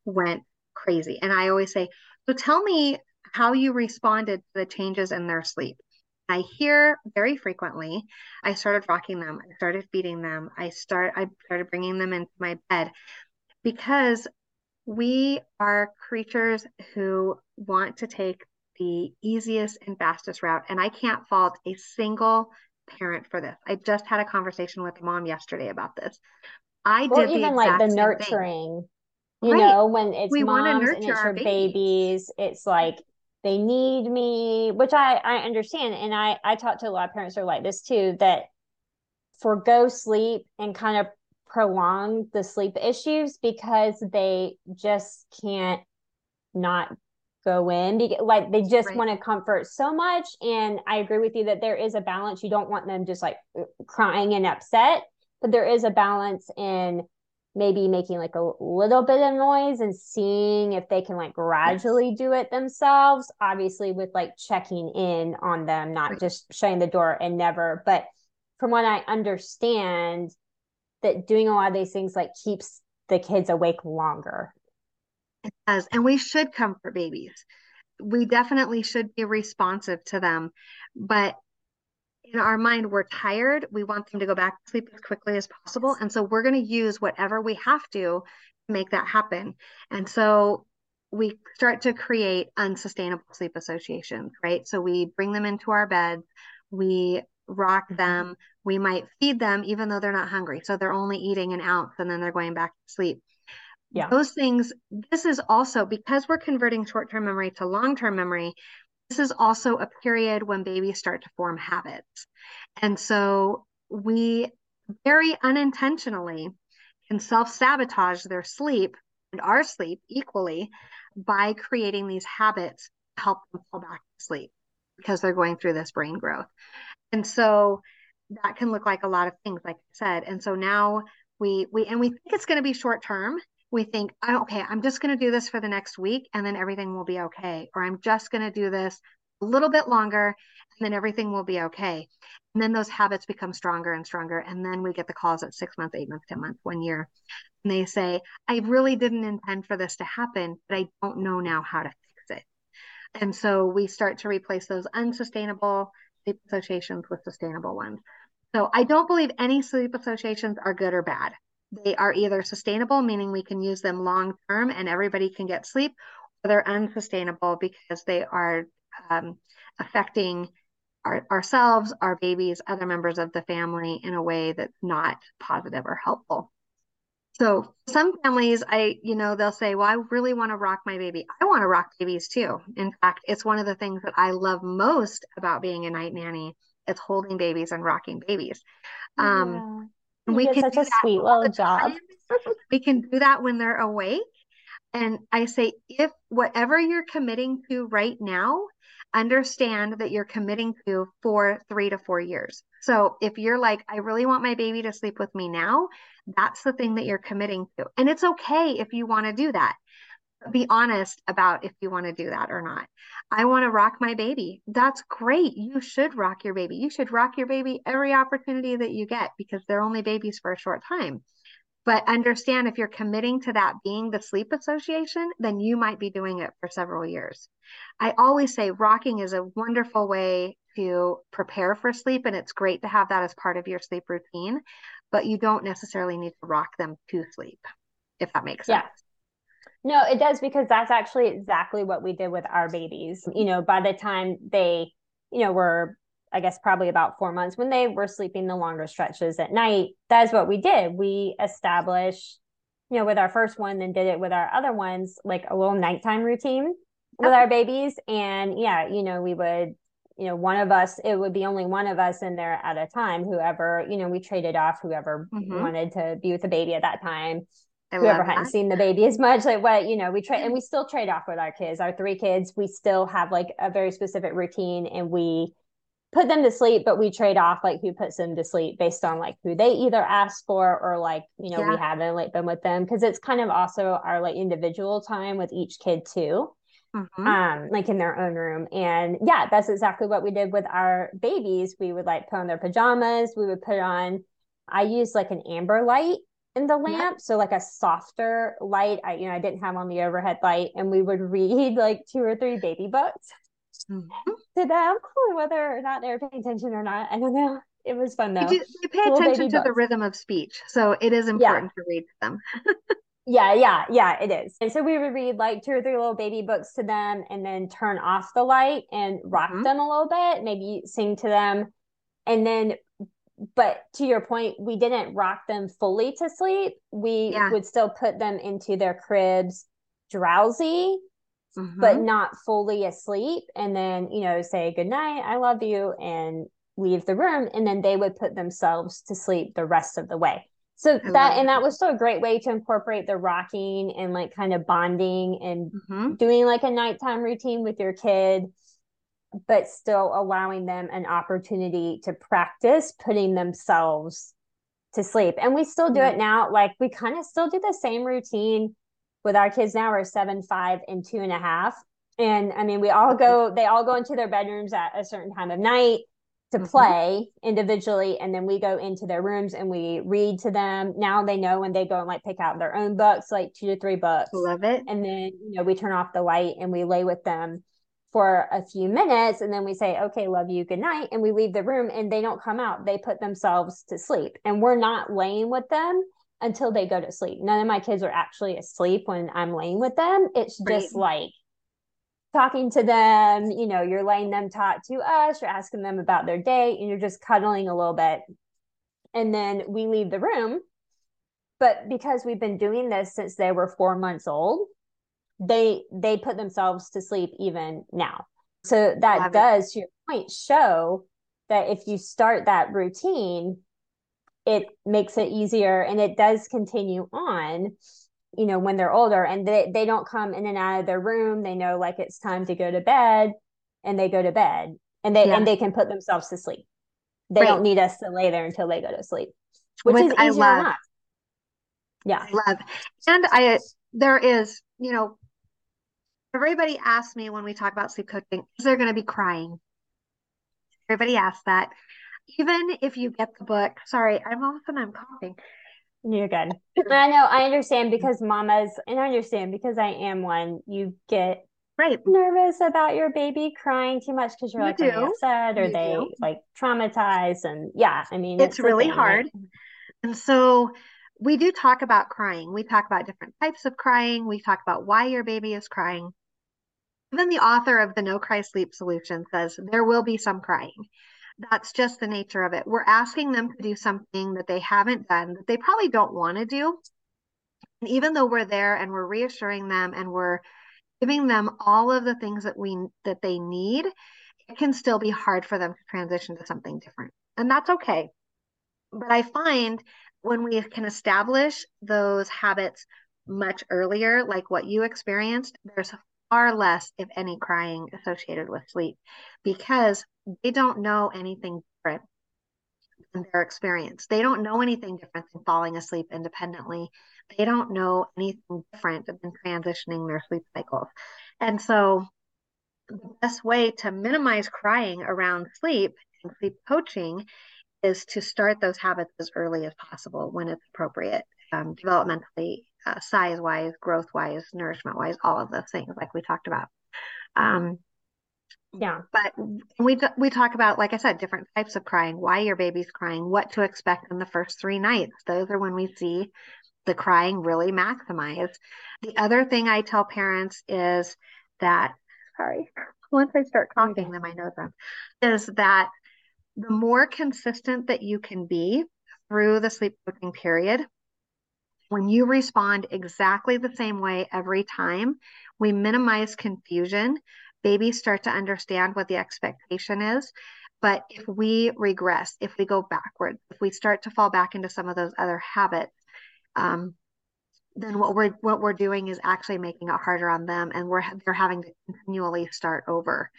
went crazy. And I always say, So tell me how you responded to the changes in their sleep. I hear very frequently. I started rocking them. I started feeding them. I start. I started bringing them into my bed because we are creatures who want to take the easiest and fastest route. And I can't fault a single parent for this. I just had a conversation with a mom yesterday about this. I or did even like the nurturing. You right. know, when it's we moms and it's your babies. babies, it's like they need me which i i understand. And i i talk to a lot of parents who are like this too that forego sleep and kind of prolong the sleep issues because they just can't not go in like they just right. want to comfort so much. And i agree with you that there is a balance. You don't want them just like crying and upset but there is a balance in maybe making like a little bit of noise and seeing if they can like gradually do it themselves obviously with like checking in on them not just shutting the door and never. But from what i understand that doing a lot of these things like keeps the kids awake longer. It does and we should comfort babies. We definitely should be responsive to them but in our mind we're tired. We want them to go back to sleep as quickly as possible. And so we're going to use whatever we have to make that happen. And so we start to create unsustainable sleep associations right? So we bring them into our beds. We rock mm-hmm. them. We might feed them even though they're not hungry. So they're only eating an ounce and then they're going back to sleep. Yeah. Those things this is also because we're converting short-term memory to long-term memory this is also a period when babies start to form habits. And so we very unintentionally can self sabotage their sleep and our sleep equally by creating these habits to help them fall back to sleep because they're going through this brain growth. And so that can look like a lot of things, like I said. And so now we we and we think it's going to be short term we think, oh, okay, I'm just going to do this for the next week and then everything will be okay. Or I'm just going to do this a little bit longer and then everything will be okay. And then those habits become stronger and stronger. And then we get the calls at six months, eight months, 10 months, one year. And they say, I really didn't intend for this to happen, but I don't know now how to fix it. And so we start to replace those unsustainable sleep associations with sustainable ones. So I don't believe any sleep associations are good or bad. They are either sustainable, meaning we can use them long term and everybody can get sleep, or they're unsustainable because they are um, affecting our, ourselves, our babies, other members of the family in a way that's not positive or helpful. So some families, I, you know, they'll say, well, I really want to rock my baby. I want to rock babies too. In fact, it's one of the things that I love most about being a night nanny. It's holding babies and rocking babies. Um, We can such a sweet little job. we can do that when they're awake. And I say, if whatever you're committing to right now, understand that you're committing to for three to four years. So if you're like, I really want my baby to sleep with me now, that's the thing that you're committing to. And it's okay if you want to do that. Be honest about if you want to do that or not. I want to rock my baby. That's great. You should rock your baby. You should rock your baby every opportunity that you get because they're only babies for a short time. But understand if you're committing to that being the sleep association, then you might be doing it for several years. I always say rocking is a wonderful way to prepare for sleep, and it's great to have that as part of your sleep routine, but you don't necessarily need to rock them to sleep, if that makes sense. No, it does because that's actually exactly what we did with our babies. You know, by the time they, you know, were I guess probably about four months when they were sleeping the longer stretches at night. That's what we did. We established, you know, with our first one, then did it with our other ones, like a little nighttime routine with our babies. And yeah, you know, we would, you know, one of us, it would be only one of us in there at a time. Whoever, you know, we traded off whoever mm-hmm. wanted to be with the baby at that time. I whoever hadn't that. seen the baby as much, like what, you know, we trade and we still trade off with our kids, our three kids. We still have like a very specific routine and we, put them to sleep, but we trade off like who puts them to sleep based on like who they either ask for or like, you know, yeah. we haven't like been with them because it's kind of also our like individual time with each kid too. Mm-hmm. Um, like in their own room. And yeah, that's exactly what we did with our babies. We would like put on their pajamas, we would put on, I used like an amber light in the lamp. So like a softer light. I, you know, I didn't have on the overhead light and we would read like two or three baby books mm-hmm. to them, whether or not they were paying attention or not. I don't know. It was fun though. You, you pay attention to books. the rhythm of speech, so it is important yeah. to read them. <laughs> yeah, yeah, yeah, it is. And so we would read like two or three little baby books to them, and then turn off the light and rock mm-hmm. them a little bit, maybe sing to them, and then but to your point, we didn't rock them fully to sleep. We yeah. would still put them into their cribs drowsy mm-hmm. but not fully asleep and then you know say good night i love you and leave the room and then they would put themselves to sleep the rest of the way so I that and that was still a great way to incorporate the rocking and like kind of bonding and mm-hmm. doing like a nighttime routine with your kid but still allowing them an opportunity to practice putting themselves to sleep and we still do mm-hmm. it now like we kind of still do the same routine with our kids now We're seven, five, and two and a half. And I mean, we all go, they all go into their bedrooms at a certain time of night to mm-hmm. play mm-hmm. individually. And then we go into their rooms and we read to them. Now they know when they go and like pick out their own books, like two to three books. Love it. And then, you know, we turn off the light and we lay with them for a few minutes and then we say okay love you good night and we leave the room and they don't come out they put themselves to sleep and we're not laying with them until they go to sleep. None of my kids are actually asleep when I'm laying with them. It's just like talking to them, you know, you're letting them talk to us, you're asking them about their day, and you're just cuddling a little bit. And then we leave the room. But because we've been doing this since they were four months old, they they put themselves to sleep even now. So that Love does, it. to your point, show that if you start that routine, it makes it easier and it does continue on you know when they're older and they, they don't come in and out of their room they know like it's time to go to bed and they go to bed and they yeah. and they can put themselves to sleep they right. don't need us to lay there until they go to sleep which is easier I love. Enough. yeah I love and i there is you know everybody asks me when we talk about sleep coaching is there going to be crying everybody asks that even if you get the book, sorry, I'm off and I'm coughing. You're good. <laughs> I know, I understand because mamas, and I understand because I am one, you get right nervous about your baby crying too much because you're you like do. upset or you they do. like traumatized. And yeah, I mean, it's, it's really thing, hard. Right? And so we do talk about crying. We talk about different types of crying. We talk about why your baby is crying. Even the author of the No Cry Sleep Solution says there will be some crying that's just the nature of it. We're asking them to do something that they haven't done, that they probably don't want to do. And even though we're there and we're reassuring them and we're giving them all of the things that we that they need, it can still be hard for them to transition to something different. And that's okay. But I find when we can establish those habits much earlier, like what you experienced, there's far less, if any, crying associated with sleep because they don't know anything different in their experience. They don't know anything different than falling asleep independently. They don't know anything different than transitioning their sleep cycles. And so, the best way to minimize crying around sleep and sleep coaching is to start those habits as early as possible when it's appropriate, um, developmentally, uh, size wise, growth wise, nourishment wise, all of those things, like we talked about. Um, yeah. But we we talk about, like I said, different types of crying, why your baby's crying, what to expect in the first three nights. Those are when we see the crying really maximize. The other thing I tell parents is that, sorry, <laughs> once I start coughing, then my nose runs, is that the more consistent that you can be through the sleep coaching period, when you respond exactly the same way every time, we minimize confusion. Babies start to understand what the expectation is. But if we regress, if we go backwards, if we start to fall back into some of those other habits, um, then what we're what we're doing is actually making it harder on them, and we're they're having to continually start over.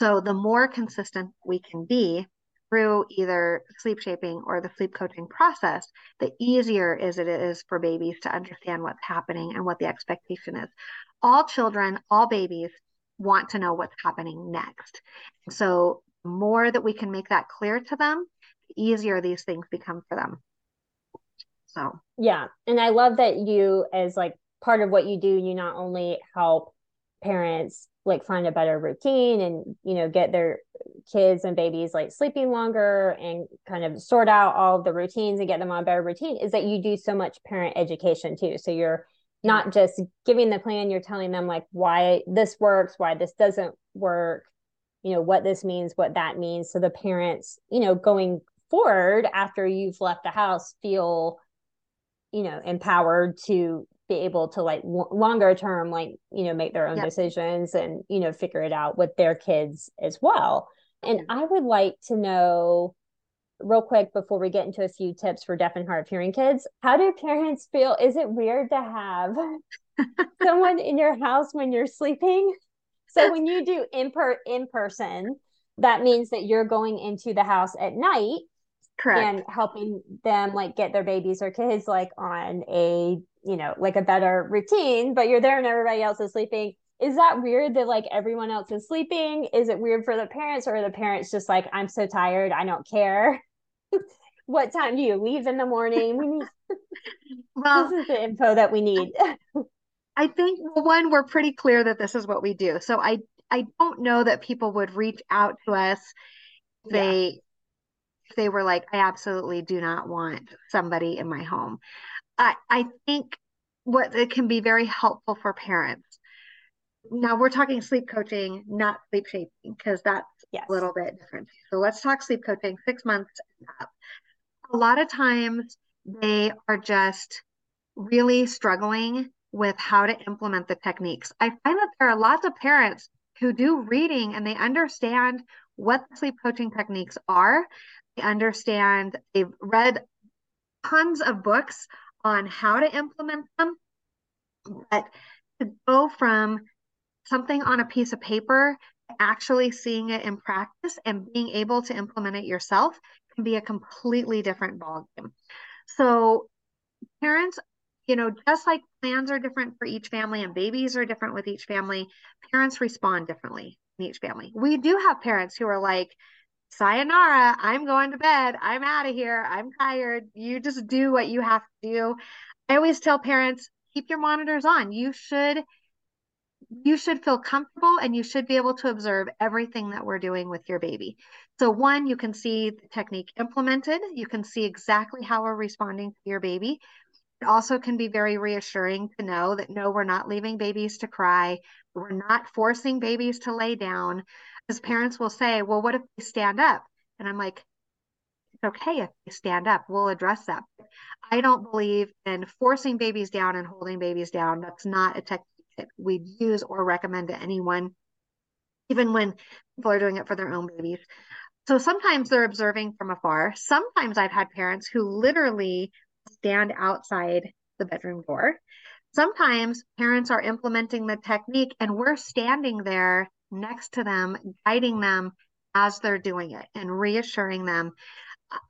So the more consistent we can be, through either sleep shaping or the sleep coaching process, the easier is it is for babies to understand what's happening and what the expectation is. All children, all babies want to know what's happening next. So more that we can make that clear to them, the easier these things become for them. So yeah. And I love that you as like part of what you do, you not only help parents like find a better routine and you know get their kids and babies like sleeping longer and kind of sort out all the routines and get them on a better routine is that you do so much parent education too. So you're not just giving the plan you're telling them like why this works why this doesn't work you know what this means what that means. So the parents you know going forward after you've left the house feel you know empowered to be able to like w- longer term like you know make their own yep. decisions and you know figure it out with their kids as well and i would like to know real quick before we get into a few tips for deaf and hard of hearing kids how do parents feel is it weird to have <laughs> someone in your house when you're sleeping so when you do in per in person that means that you're going into the house at night Correct. and helping them like get their babies or kids like on a you know like a better routine but you're there and everybody else is sleeping. Is that weird that like everyone else is sleeping? Is it weird for the parents or the parents just like i'm so tired i don't care. <laughs> What time do you leave in the morning? We need <laughs> well this is the info that we need. I think one we're pretty clear that this is what we do. So i i don't know that people would reach out to us if yeah. they if they were like i absolutely do not want somebody in my home I, I think what it can be very helpful for parents. Now we're talking sleep coaching, not sleep shaping, because that's yes. a little bit different. So let's talk sleep coaching, six months up. A lot of times they are just really struggling with how to implement the techniques. I find that there are lots of parents who do reading and they understand what the sleep coaching techniques are. They understand, they've read tons of books on how to implement them, but to go from something on a piece of paper actually seeing it in practice and being able to implement it yourself can be a completely different ballgame. So parents, you know, just like plans are different for each family and babies are different with each family, parents respond differently in each family. We do have parents who are like, sayonara, I'm going to bed. I'm out of here. I'm tired. You just do what you have to do. I always tell parents, keep your monitors on. You should you should feel comfortable and you should be able to observe everything that we're doing with your baby. So one, you can see the technique implemented. You can see exactly how we're responding to your baby. It also can be very reassuring to know that no, we're not leaving babies to cry. We're not forcing babies to lay down because parents will say, well, what if they stand up? And I'm like, it's okay if they stand up. We'll address that. I don't believe in forcing babies down and holding babies down. That's not a technique that we use or recommend to anyone, even when people are doing it for their own babies. So sometimes they're observing from afar. Sometimes I've had parents who literally stand outside the bedroom door. Sometimes parents are implementing the technique and we're standing there next to them, guiding them as they're doing it and reassuring them.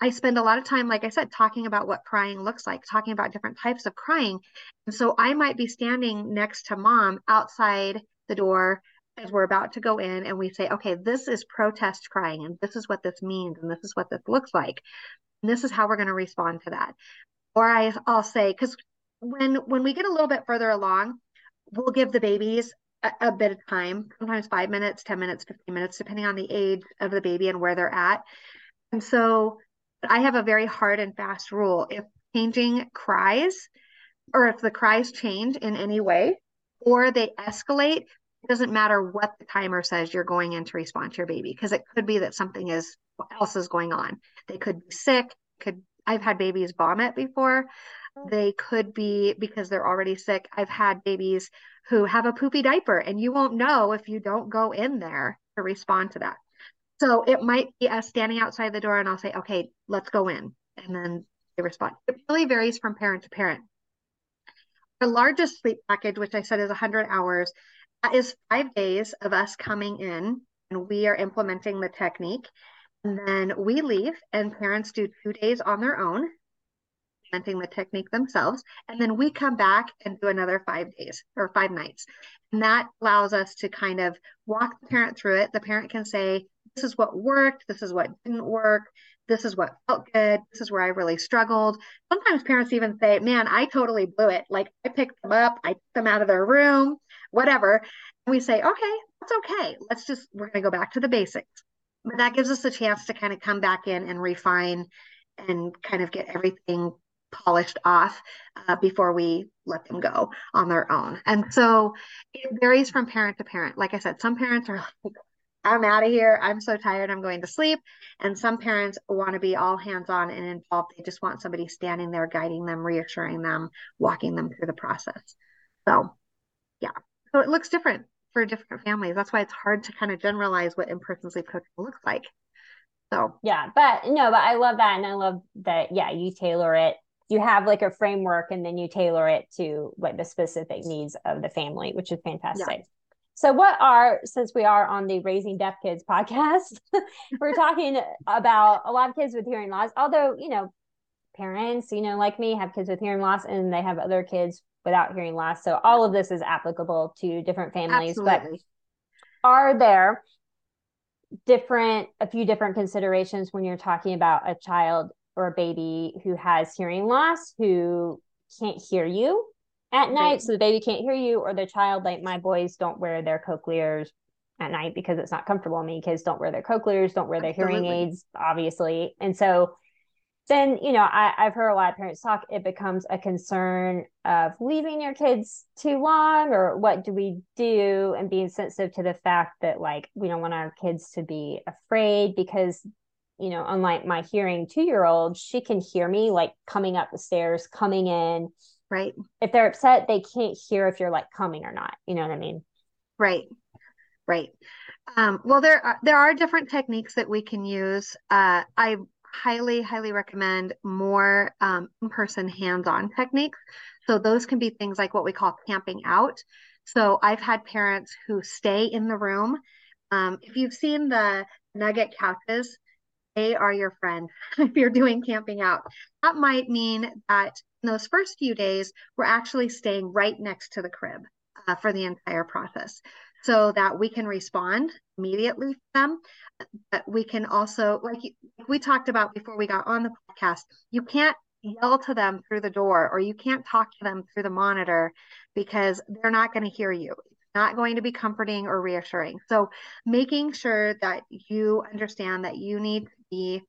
I spend a lot of time, like I said, talking about what crying looks like, talking about different types of crying. And so I might be standing next to mom outside the door as we're about to go in and we say, okay, this is protest crying and this is what this means and this is what this looks like. And this is how we're going to respond to that. Or I, I'll say, because when when we get a little bit further along, we'll give the babies a, a bit of time, sometimes five minutes, 10 minutes, 15 minutes, depending on the age of the baby and where they're at. And so I have a very hard and fast rule. If changing cries, or if the cries change in any way, or they escalate, it doesn't matter what the timer says you're going in to respond to your baby because it could be that something is else is going on. They could be sick, could I've had babies vomit before. They could be because they're already sick. I've had babies who have a poopy diaper and you won't know if you don't go in there to respond to that. So it might be us standing outside the door and I'll say, okay, let's go in. And then they respond. It really varies from parent to parent. The largest sleep package, which I said is 100 hours, that is five days of us coming in and we are implementing the technique. And then we leave and parents do two days on their own, implementing the technique themselves. And then we come back and do another five days or five nights. And that allows us to kind of walk the parent through it. The parent can say, this is what worked, this is what didn't work, this is what felt good, this is where I really struggled. Sometimes parents even say, man, I totally blew it. Like I picked them up, I took them out of their room, whatever. And we say, okay, that's okay. Let's just, we're going to go back to the basics. But that gives us a chance to kind of come back in and refine and kind of get everything polished off uh, before we let them go on their own. And so it varies from parent to parent. Like I said, some parents are like, I'm out of here. I'm so tired. I'm going to sleep. And some parents want to be all hands on and involved. They just want somebody standing there, guiding them, reassuring them, walking them through the process. So, yeah. So it looks different for different families. That's why it's hard to kind of generalize what in person sleep coaching looks like. So, yeah. But no, but I love that. And I love that, yeah, you tailor it. You have like a framework and then you tailor it to like the specific needs of the family, which is fantastic. Yeah. So, what are, since we are on the Raising Deaf Kids podcast, <laughs> we're talking about a lot of kids with hearing loss, although, you know, parents, you know, like me, have kids with hearing loss and they have other kids without hearing loss. So, all of this is applicable to different families. Absolutely. But are there different, a few different considerations when you're talking about a child or a baby who has hearing loss who can't hear you at night right. so the baby can't hear you or the child like my boys don't wear their cochlears at night because it's not comfortable I mean kids don't wear their cochlears don't wear their Absolutely. hearing aids obviously and so then you know I, i've heard a lot of parents talk it becomes a concern of leaving your kids too long or what do we do and being sensitive to the fact that like we don't want our kids to be afraid because you know unlike my hearing two year old she can hear me like coming up the stairs coming in Right. If they're upset, they can't hear if you're like coming or not. You know what I mean? Right. Right. Um, well, there are, there are different techniques that we can use. Uh, I highly, highly recommend more um, in-person hands-on techniques. So those can be things like what we call camping out. So I've had parents who stay in the room. Um, if you've seen the nugget couches, they are your friend <laughs> if you're doing camping out. That might mean that in those first few days, we're actually staying right next to the crib uh, for the entire process so that we can respond immediately to them. But we can also, like we talked about before we got on the podcast, you can't yell to them through the door or you can't talk to them through the monitor because they're not going to hear you. It's not going to be comforting or reassuring. So making sure that you understand that you need to be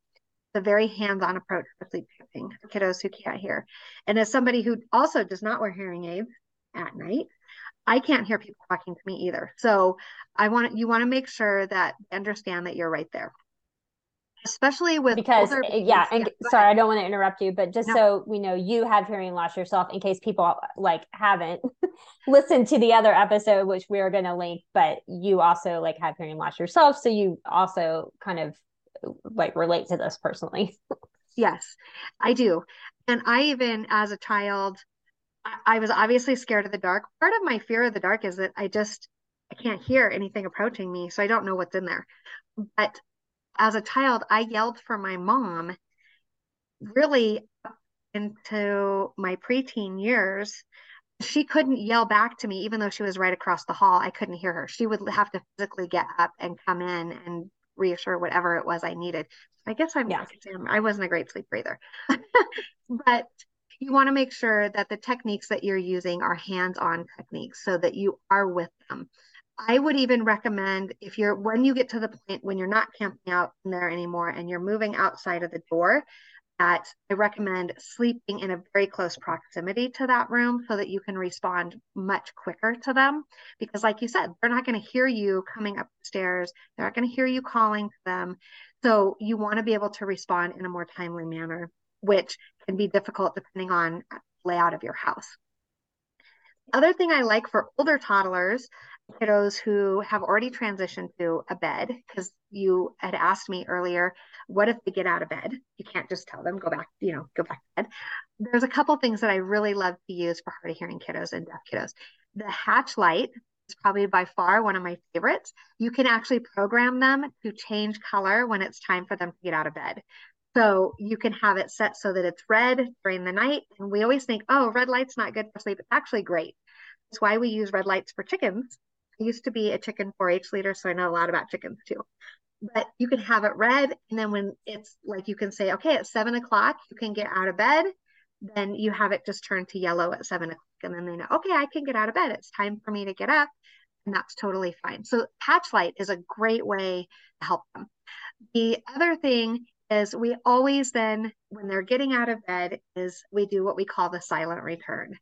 a very hands-on approach for sleep training for kiddos who can't hear. And as somebody who also does not wear hearing aids at night, I can't hear people talking to me either. So I want you want to make sure that understand that you're right there. Especially with because older, eh, yeah, and yeah, sorry, ahead. I don't want to interrupt you, but just no. so we know, you have hearing loss yourself. In case people like haven't <laughs> listened to the other episode, which we are going to link, but you also like have hearing loss yourself, so you also kind of like relate to this personally. <laughs> yes, I do. And I even, as a child, I, was obviously scared of the dark. Part of my fear of the dark is that I just I can't hear anything approaching me, so I don't know what's in there. But as a child, I yelled for my mom really into my preteen years. She couldn't yell back to me, even though she was right across the hall. I couldn't hear her. She would have to physically get up and come in and reassure whatever it was I needed. I guess I'm, yeah. I wasn't a great sleeper either. <laughs> but you want to make sure that the techniques that you're using are hands on techniques so that you are with them. I would even recommend if you're when you get to the point when you're not camping out in there anymore and you're moving outside of the door, that I recommend sleeping in a very close proximity to that room so that you can respond much quicker to them. Because, like you said, they're not going to hear you coming up the stairs, they're not going to hear you calling to them. So, you want to be able to respond in a more timely manner, which can be difficult depending on layout of your house. The other thing I like for older toddlers kiddos who have already transitioned to a bed because you had asked me earlier what if they get out of bed? You can't just tell them go back you know go back to bed. There's a couple things that i really love to use for hard of hearing kiddos and deaf kiddos. The hatch light is probably by far one of my favorites. You can actually program them to change color when it's time for them to get out of bed. So you can have it set so that it's red during the night and we always think oh red light's not good for sleep. It's actually great. That's why we use red lights for chickens used to be a chicken 4-H leader, so I know a lot about chickens too. But you can have it red, and then when it's like you can say, okay, at seven o'clock, you can get out of bed. Then you have it just turn to yellow at seven o'clock, and then they know, okay, I can get out of bed. It's time for me to get up, and that's totally fine. So hatch light is a great way to help them. The other thing is we always then, when they're getting out of bed, is we do what we call the silent return.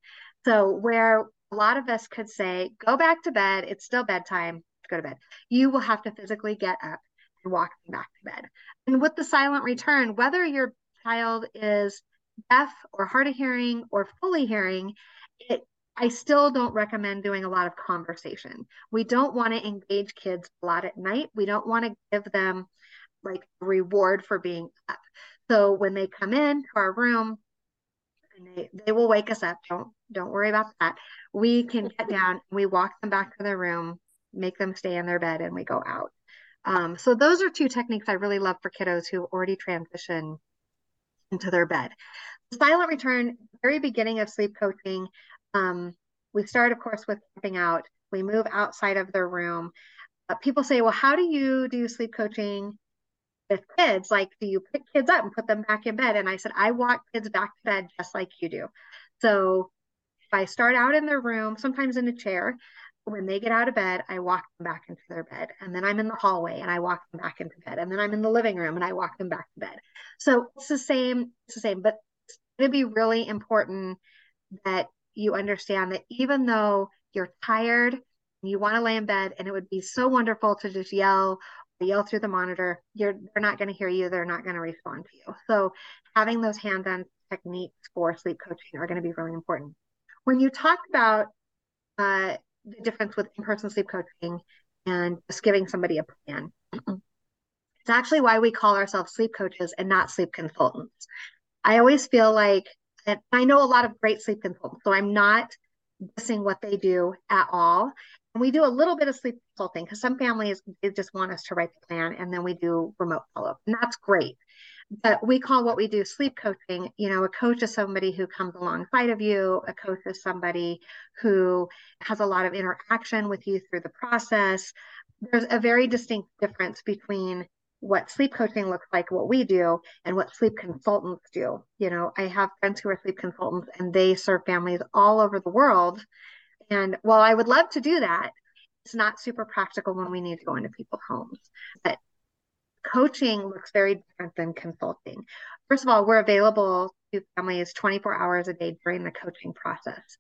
So where a lot of us could say, go back to bed. It's still bedtime. Go to bed. You will have to physically get up and walk back to bed. And with the silent return, whether your child is deaf or hard of hearing or fully hearing, it I still don't recommend doing a lot of conversation. We don't want to engage kids a lot at night. We don't want to give them like reward for being up. So when they come in to our room, and they, they will wake us up. Don't don't worry about that. We can get down, we walk them back to their room, make them stay in their bed, and we go out. Um, so those are two techniques I really love for kiddos who already transition into their bed. Silent return, very beginning of sleep coaching. Um, we start, of course, with camping out. We move outside of their room. Uh, people say, well, how do you do sleep coaching with kids? Like, do you pick kids up and put them back in bed? And I said, I walk kids back to bed just like you do. So if I start out in their room, sometimes in a chair. When they get out of bed, I walk them back into their bed. And then I'm in the hallway and I walk them back into bed. And then I'm in the living room and I walk them back to bed. So it's the same, it's the same, but it'd be really important that you understand that even though you're tired, and you want to lay in bed, and it would be so wonderful to just yell yell through the monitor, you're they're not going to hear you, they're not going to respond to you. So having those hands-on techniques for sleep coaching are going to be really important. When you talk about uh, the difference with in-person sleep coaching and just giving somebody a plan, <clears throat> it's actually why we call ourselves sleep coaches and not sleep consultants. I always feel like, and I know a lot of great sleep consultants, so I'm not dissing what they do at all. We do a little bit of sleep consulting because some families they just want us to write the plan and then we do remote follow up. And that's great. But we call what we do sleep coaching. You know, a coach is somebody who comes alongside of you, a coach is somebody who has a lot of interaction with you through the process. There's a very distinct difference between what sleep coaching looks like, what we do, and what sleep consultants do. You know, I have friends who are sleep consultants and they serve families all over the world. And while I would love to do that, it's not super practical when we need to go into people's homes. But coaching looks very different than consulting. First of all, we're available to families 24 hours a day during the coaching process.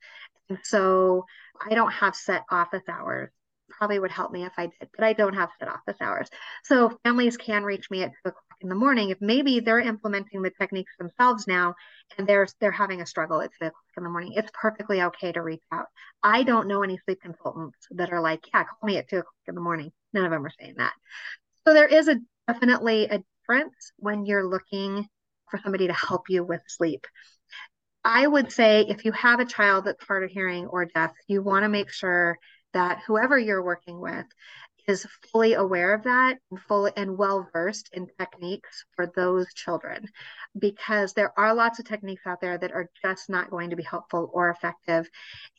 And so I don't have set office hours probably would help me if I did, but I don't have set office hours. So families can reach me at two o'clock in the morning if maybe they're implementing the techniques themselves now and they're they're having a struggle at two o'clock in the morning. It's perfectly okay to reach out. I don't know any sleep consultants that are like, yeah, call me at two o'clock in the morning. None of them are saying that. So there is a definitely a difference when you're looking for somebody to help you with sleep. I would say if you have a child that's hard of hearing or deaf, you want to make sure that whoever you're working with is fully aware of that and fully and well versed in techniques for those children. Because there are lots of techniques out there that are just not going to be helpful or effective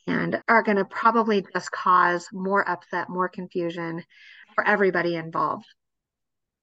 and are going to probably just cause more upset more confusion for everybody involved.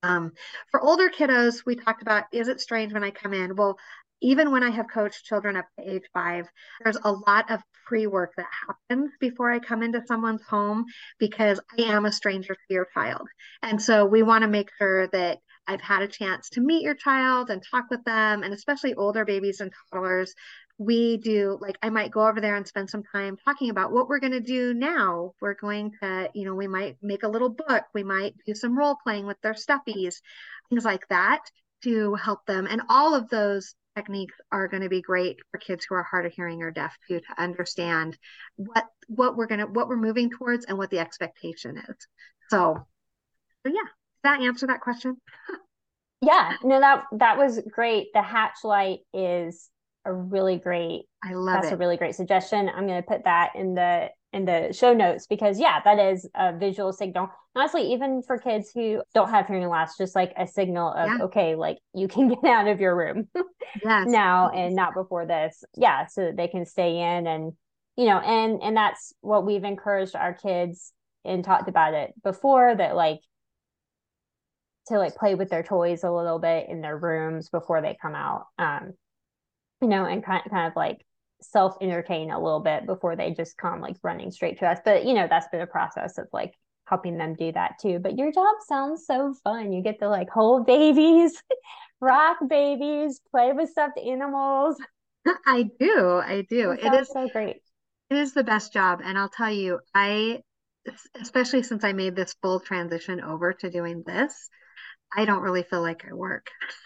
Um, for older kiddos we talked about is it strange when i come in? Well even when I have coached children up to age five, there's a lot of pre work that happens before I come into someone's home because I am a stranger to your child. And so we want to make sure that I've had a chance to meet your child and talk with them, and especially older babies and toddlers. We do like I might go over there and spend some time talking about what we're going to do now. We're going to, you know, we might make a little book, we might do some role playing with their stuffies, things like that to help them. And all of those techniques are going to be great for kids who are hard of hearing or deaf too to understand what what we're going to what we're moving towards and what the expectation is. So so yeah. Does that answer that question? <laughs> Yeah. No that that was great. The hatch light is a really great i love that's it. a really great suggestion. I'm going to put that in the in the show notes because yeah that is a visual signal honestly even for kids who don't have hearing loss just like a signal of yeah. okay like you can <laughs> get out of your room yes. now and not before this yeah so that they can stay in and you know and and that's what we've encouraged our kids and talked about it before that like to like play with their toys a little bit in their rooms before they come out um you know and kind, kind of like self entertain a little bit before they just come like running straight to us. But you know, that's been a process of like helping them do that too. But your job sounds so fun. You get to like hold babies, <laughs> rock babies, play with stuffed animals. <laughs> I do. I do. It, it is so great. It is the best job. And I'll tell you, I especially since I made this full transition over to doing this, I don't really feel like I work. <laughs>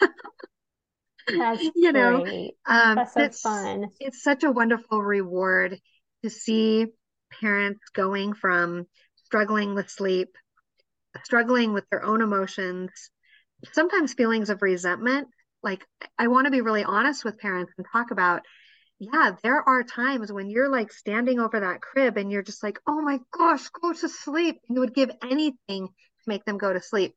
That's <laughs> you know, great. Um, That's so it's, fun. It's such a wonderful reward to see parents going from struggling with sleep, struggling with their own emotions, sometimes feelings of resentment. Like, I want to be really honest with parents and talk about, yeah, there are times when you're like standing over that crib and you're just like, oh my gosh, go to sleep. And you would give anything to make them go to sleep.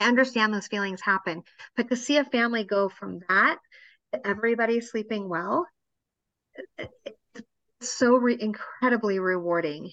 I understand those feelings happen, but to see a family go from that to everybody sleeping well, it's so re- incredibly rewarding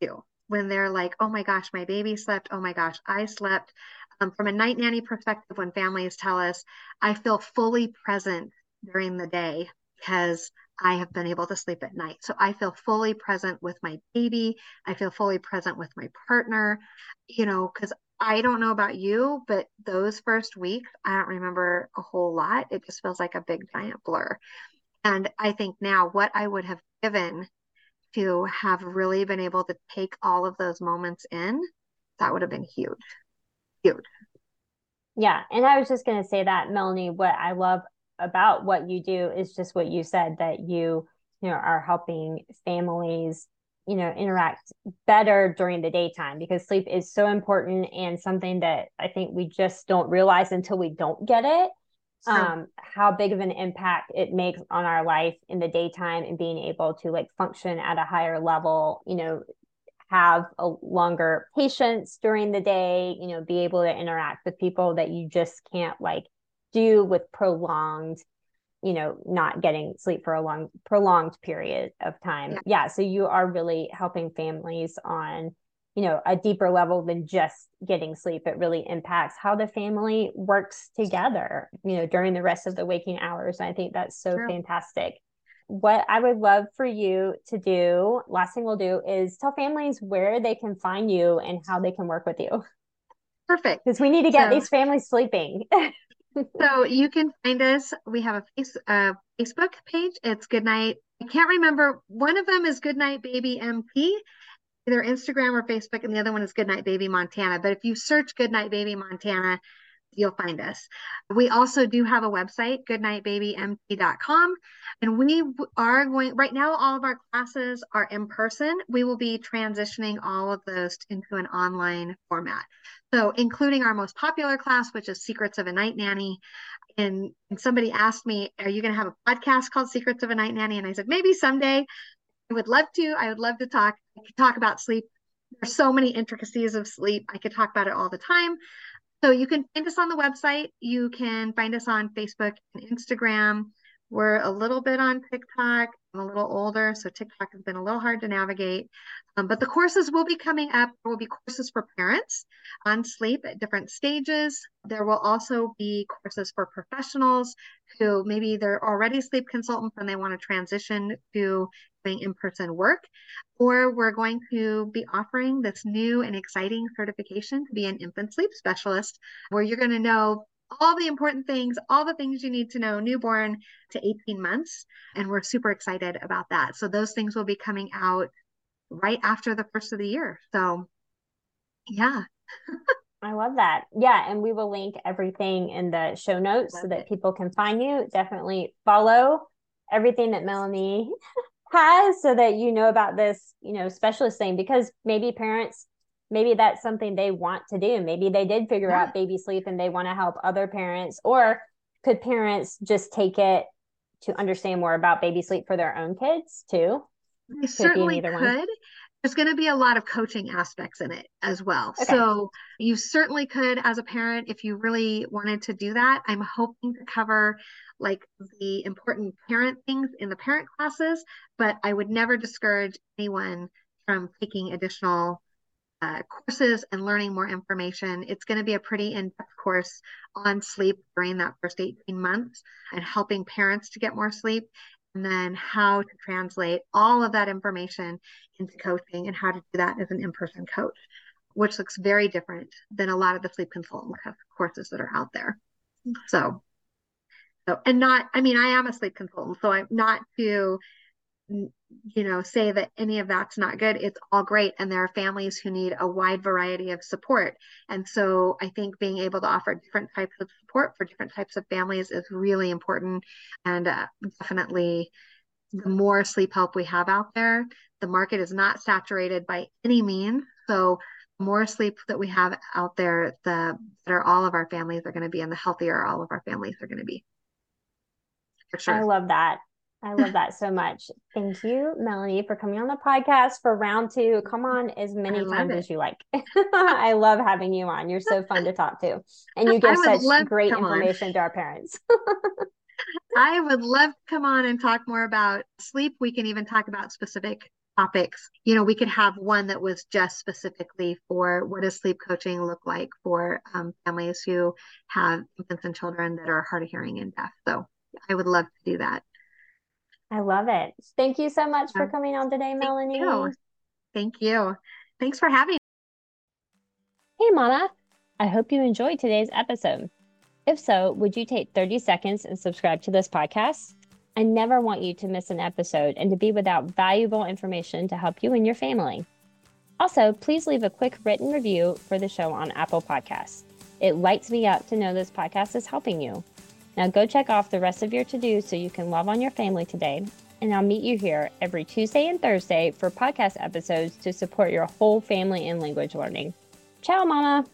too. When they're like, oh my gosh, my baby slept. Oh my gosh, I slept. Um, from a night nanny perspective, when families tell us, I feel fully present during the day because I have been able to sleep at night. So I feel fully present with my baby. I feel fully present with my partner, you know, because I don't know about you, but those first weeks, I don't remember a whole lot. It just feels like a big giant blur. And I think now what I would have given to have really been able to take all of those moments in, that would have been huge. Huge. Yeah. And I was just going to say that, Melanie, what I love about what you do is just what you said that you, you know, are helping families you know interact better during the daytime because sleep is so important and something that i think we just don't realize until we don't get it um how big of an impact it makes on our life in the daytime and being able to like function at a higher level you know have a longer patience during the day you know be able to interact with people that you just can't like do with prolonged you know not getting sleep for a long prolonged period of time. Yeah. yeah so you are really helping families on you know a deeper level than just getting sleep. It really impacts how the family works together you know during the rest of the waking hours and i think that's so True. fantastic. What i would love for you to do last thing we'll do is tell families where they can find you and how they can work with you. Perfect. <laughs> Because we need to get so, these families sleeping <laughs> so you can find us. We have a face, uh, Facebook page. It's Goodnight. I can't remember. One of them is Goodnight Baby MT, either Instagram or Facebook, and the other one is Goodnight Baby Montana. But if you search Goodnight Baby Montana, you'll find us. We also do have a website, goodnightbabymt.com. And we are going, right now, all of our classes are in person. We will be transitioning all of those into an online format. So, including our most popular class, which is Secrets of a Night Nanny. And, and somebody asked me, Are you going to have a podcast called Secrets of a Night Nanny? And I said, Maybe someday. I would love to. I would love to talk. I could talk about sleep. There's so many intricacies of sleep. I could talk about it all the time. So you can find us on the website. You can find us on Facebook and Instagram. We're a little bit on TikTok. I'm a little older, so TikTok has been a little hard to navigate. Um, but the courses will be coming up. There will be courses for parents on sleep at different stages. There will also be courses for professionals who maybe they're already sleep consultants and they want to transition to doing in person work. Or we're going to be offering this new and exciting certification to be an infant sleep specialist, where you're going to know all the important things, all the things you need to know newborn to 18 months. And we're super excited about that. So those things will be coming out right after the first of the year. So, yeah. I love that. Yeah. And we will link everything in the show notes love so that it. people can find you. Definitely follow everything that Melanie <laughs> has so that you know about this, you know, specialist thing because maybe parents maybe that's something they want to do. Maybe they did figure yeah. out baby sleep and they want to help other parents, or could parents just take it to understand more about baby sleep for their own kids too? They could certainly could. One. There's going to be a lot of coaching aspects in it as well. Okay. So you certainly could, as a parent, if you really wanted to do that. I'm hoping to cover like the important parent things in the parent classes, but I would never discourage anyone from taking additional uh, courses and learning more information. It's going to be a pretty in depth course on sleep during that first 18 months and helping parents to get more sleep, and then how to translate all of that information into coaching and how to do that as an in person coach, which looks very different than a lot of the sleep consultant courses that are out there. So, so and not, I mean, I am a sleep consultant, so I'm not to you know say that any of that's not good it's all great and there are families who need a wide variety of support. And so i think being able to offer different types of support for different types of families is really important. And uh, definitely the more sleep help we have out there the market is not saturated by any means. So the more sleep that we have out there the better all of our families are going to be and the healthier all of our families are going to be sure. I love that I love that so much. Thank you, Melanie, for coming on the podcast for round two. Come on as many times it. as you like. <laughs> I love having you on. You're so fun to <laughs> talk to. And you give such great information on. to our parents. <laughs> I would love to come on and talk more about sleep. We can even talk about specific topics. You know, we could have one that was just specifically for what does sleep coaching look like for um, families who have infants and children that are hard of hearing and deaf. So I would love to do that. I love it. Thank you so much for coming on today, Melanie. Thank you. Thank you. Thanks for having me. Hey, Mana. I hope you enjoyed today's episode. If so, would you take 30 seconds and subscribe to this podcast? I never want you to miss an episode and to be without valuable information to help you and your family. Also, please leave a quick written review for the show on Apple Podcasts. It lights me up to know this podcast is helping you. Now go check off the rest of your to do so you can love on your family today. And I'll meet you here every Tuesday and Thursday for podcast episodes to support your whole family in language learning. Ciao, Mama!